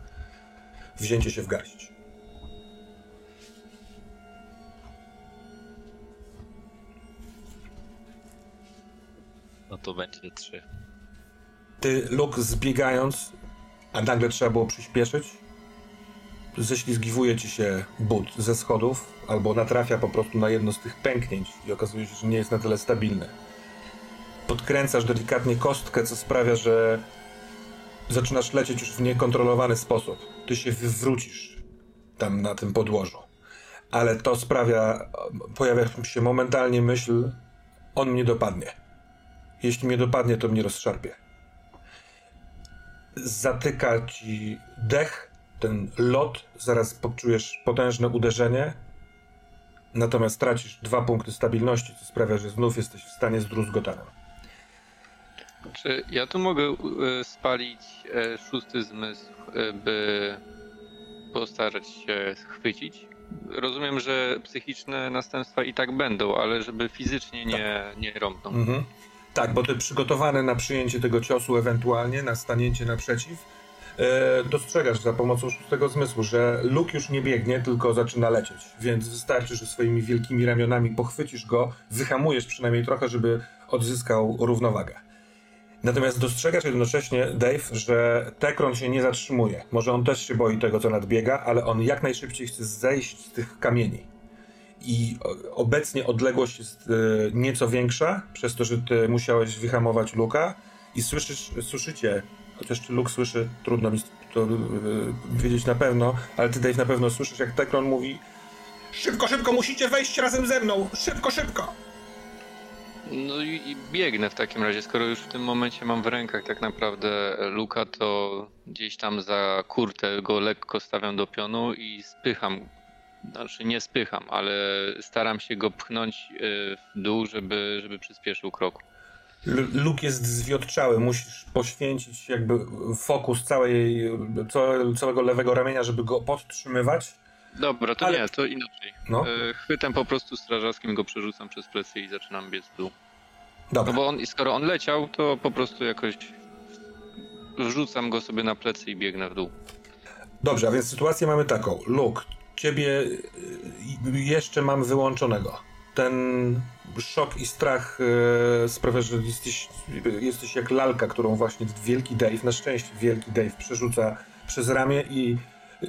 wzięcie się w garść. No to będzie trzy. Ty, Luke, zbiegając, a nagle trzeba było przyspieszyć, ześlizgiwuje ci się but ze schodów, albo natrafia po prostu na jedno z tych pęknięć i okazuje się, że nie jest na tyle stabilne. Podkręcasz delikatnie kostkę, co sprawia, że zaczynasz lecieć już w niekontrolowany sposób. Ty się wywrócisz tam na tym podłożu. Ale to sprawia, pojawia się momentalnie myśl, on mnie dopadnie. Jeśli mnie dopadnie, to mnie rozszarpie. Zatyka ci dech, ten lot, zaraz poczujesz potężne uderzenie, natomiast tracisz dwa punkty stabilności, co sprawia, że znów jesteś w stanie zdruzgotanym. Czy ja tu mogę e, spalić e, szósty zmysł, e, by postarać się chwycić? Rozumiem, że psychiczne następstwa i tak będą, ale żeby fizycznie nie, tak. nie rąbną. Mhm. Tak, bo ty przygotowany na przyjęcie tego ciosu ewentualnie, na stanięcie naprzeciw, e, dostrzegasz za pomocą szóstego zmysłu, że Luke już nie biegnie, tylko zaczyna lecieć. Więc wystarczy, że swoimi wielkimi ramionami pochwycisz go, wyhamujesz przynajmniej trochę, żeby odzyskał równowagę. Natomiast dostrzegasz jednocześnie, Dave, że Tekron się nie zatrzymuje. Może on też się boi tego, co nadbiega, ale on jak najszybciej chce zejść z tych kamieni i obecnie odległość jest e, nieco większa, przez to, że ty musiałeś wyhamować Luka i słyszysz, słyszycie, chociaż czy Luke słyszy, trudno mi to e, wiedzieć na pewno, ale ty Dave na pewno słyszysz, jak Tekron mówi Szybko, szybko, musicie wejść razem ze mną! Szybko, szybko! No i, i, biegnę w takim razie, skoro już w tym momencie mam w rękach tak naprawdę Luka, to gdzieś tam za kurtę go lekko stawiam do pionu i spycham Znaczy nie spycham, ale staram się go pchnąć y, w dół, żeby, żeby przyspieszył krok. Luk jest zwiotczały, musisz poświęcić jakby fokus całej, całego lewego ramienia, żeby go podtrzymywać. Dobra, to Ale... nie, to inaczej. No. E, chwytem po prostu strażackim go przerzucam przez plecy i zaczynam biec w dół. Dobra. No bo on, skoro on leciał, to po prostu jakoś wrzucam go sobie na plecy i biegnę w dół. Dobrze, a więc sytuację mamy taką. Luke, ciebie y, jeszcze mam wyłączonego. Ten szok i strach e, sprawia, że jesteś, jesteś jak lalka, którą właśnie wielki Dave, na szczęście wielki Dave przerzuca przez ramię i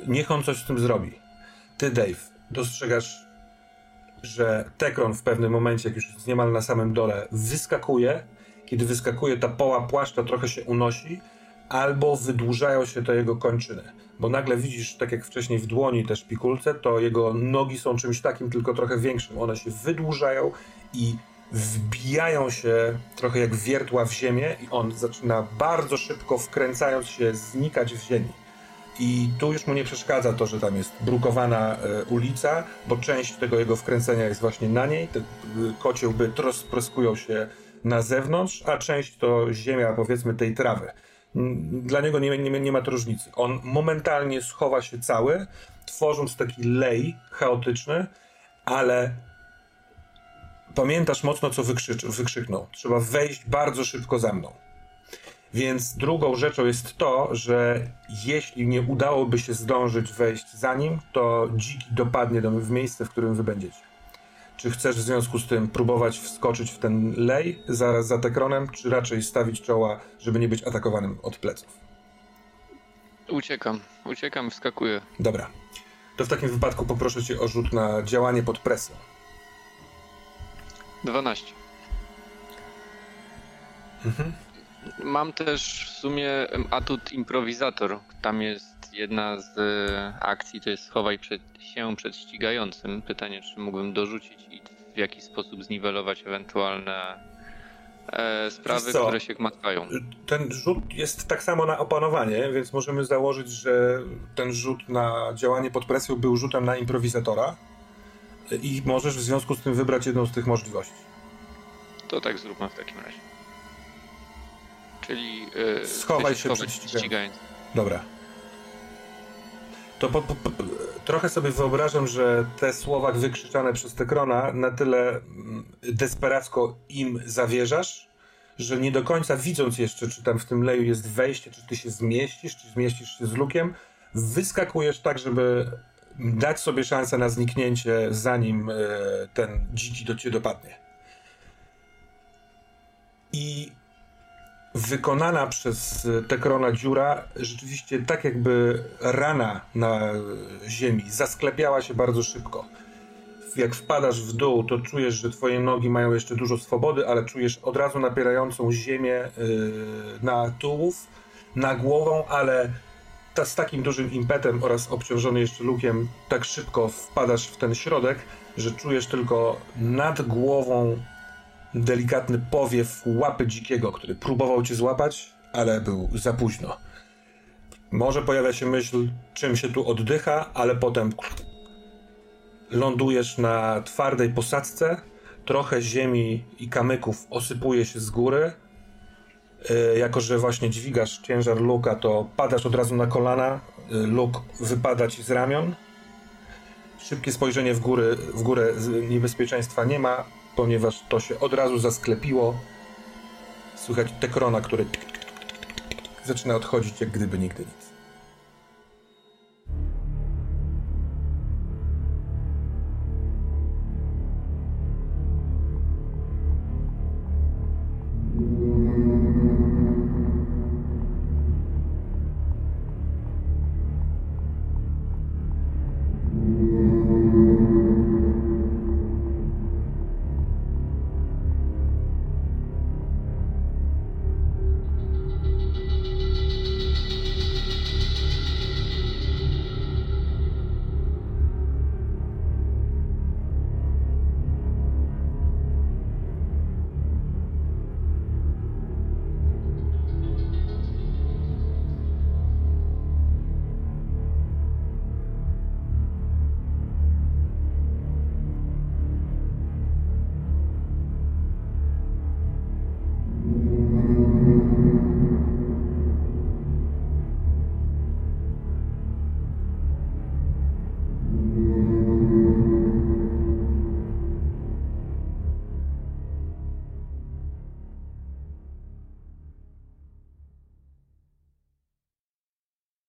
niech on coś z tym zrobi. Ty, Dave, dostrzegasz, że Tekron w pewnym momencie, jak już jest niemal na samym dole, wyskakuje. Kiedy wyskakuje, ta poła płaszcza trochę się unosi, albo wydłużają się te jego kończyny. Bo nagle widzisz, tak jak wcześniej w dłoni te szpikulce, to jego nogi są czymś takim, tylko trochę większym. One się wydłużają i wbijają się trochę jak wiertła w ziemię i on zaczyna bardzo szybko, wkręcając się, znikać w ziemi. I tu już mu nie przeszkadza to, że tam jest brukowana e, ulica, bo część tego jego wkręcenia jest właśnie na niej. Te e, kocie łby się na zewnątrz, a część to ziemia, powiedzmy, tej trawy. Dla niego nie, nie, nie ma to różnicy. On momentalnie schowa się cały, tworząc taki lej chaotyczny, ale pamiętasz mocno, co wykrzycz, wykrzyknął. Trzeba wejść bardzo szybko za mną. Więc drugą rzeczą jest to, że jeśli nie udałoby się zdążyć wejść za nim, to dziki dopadnie do, w miejsce, w którym wy będziecie. Czy chcesz w związku z tym próbować wskoczyć w ten lej zaraz za Tekronem, czy raczej stawić czoła, żeby nie być atakowanym od pleców? Uciekam, uciekam, wskakuję. Dobra. To w takim wypadku poproszę cię o rzut na działanie pod presją. 12. Mhm. Mam też w sumie atut improwizator. Tam jest jedna z e, akcji, to jest schowaj przed, się przed ścigającym. Pytanie, czy mógłbym dorzucić i w jaki sposób zniwelować ewentualne e, sprawy, które się gmatkają. Ten rzut jest tak samo na opanowanie, więc możemy założyć, że ten rzut na działanie pod presją był rzutem na improwizatora i możesz w związku z tym wybrać jedną z tych możliwości. To tak zróbmy w takim razie. Czyli yy, schowaj się przed ścigającym. Dobra. To po, po, trochę sobie wyobrażam, że te słowa wykrzyczane przez Tekrona na tyle mm, desperacko im zawierzasz, że nie do końca widząc jeszcze, czy tam w tym leju jest wejście, czy ty się zmieścisz, czy zmieścisz się z lukiem, wyskakujesz tak, żeby dać sobie szansę na zniknięcie, zanim e, ten dziki do ciebie dopadnie. I wykonana przez Tekrona dziura rzeczywiście tak jakby rana na ziemi zasklepiała się bardzo szybko. Jak wpadasz w dół, to czujesz, że twoje nogi mają jeszcze dużo swobody, ale czujesz od razu napierającą ziemię yy, na tułów, na głową, ale ta, z takim dużym impetem oraz obciążony jeszcze lukiem tak szybko wpadasz w ten środek, że czujesz tylko nad głową delikatny powiew łapy dzikiego, który próbował cię złapać, ale był za późno. Może pojawia się myśl, czym się tu oddycha, ale potem lądujesz na twardej posadzce, trochę ziemi i kamyków osypuje się z góry. Yy, jako, że właśnie dźwigasz ciężar luka, to padasz od razu na kolana, yy, luk wypada ci z ramion. Szybkie spojrzenie w, góry, w górę niebezpieczeństwa nie ma, ponieważ to się od razu zasklepiło. Słychać te krona, które zaczyna odchodzić jak gdyby nigdy nic.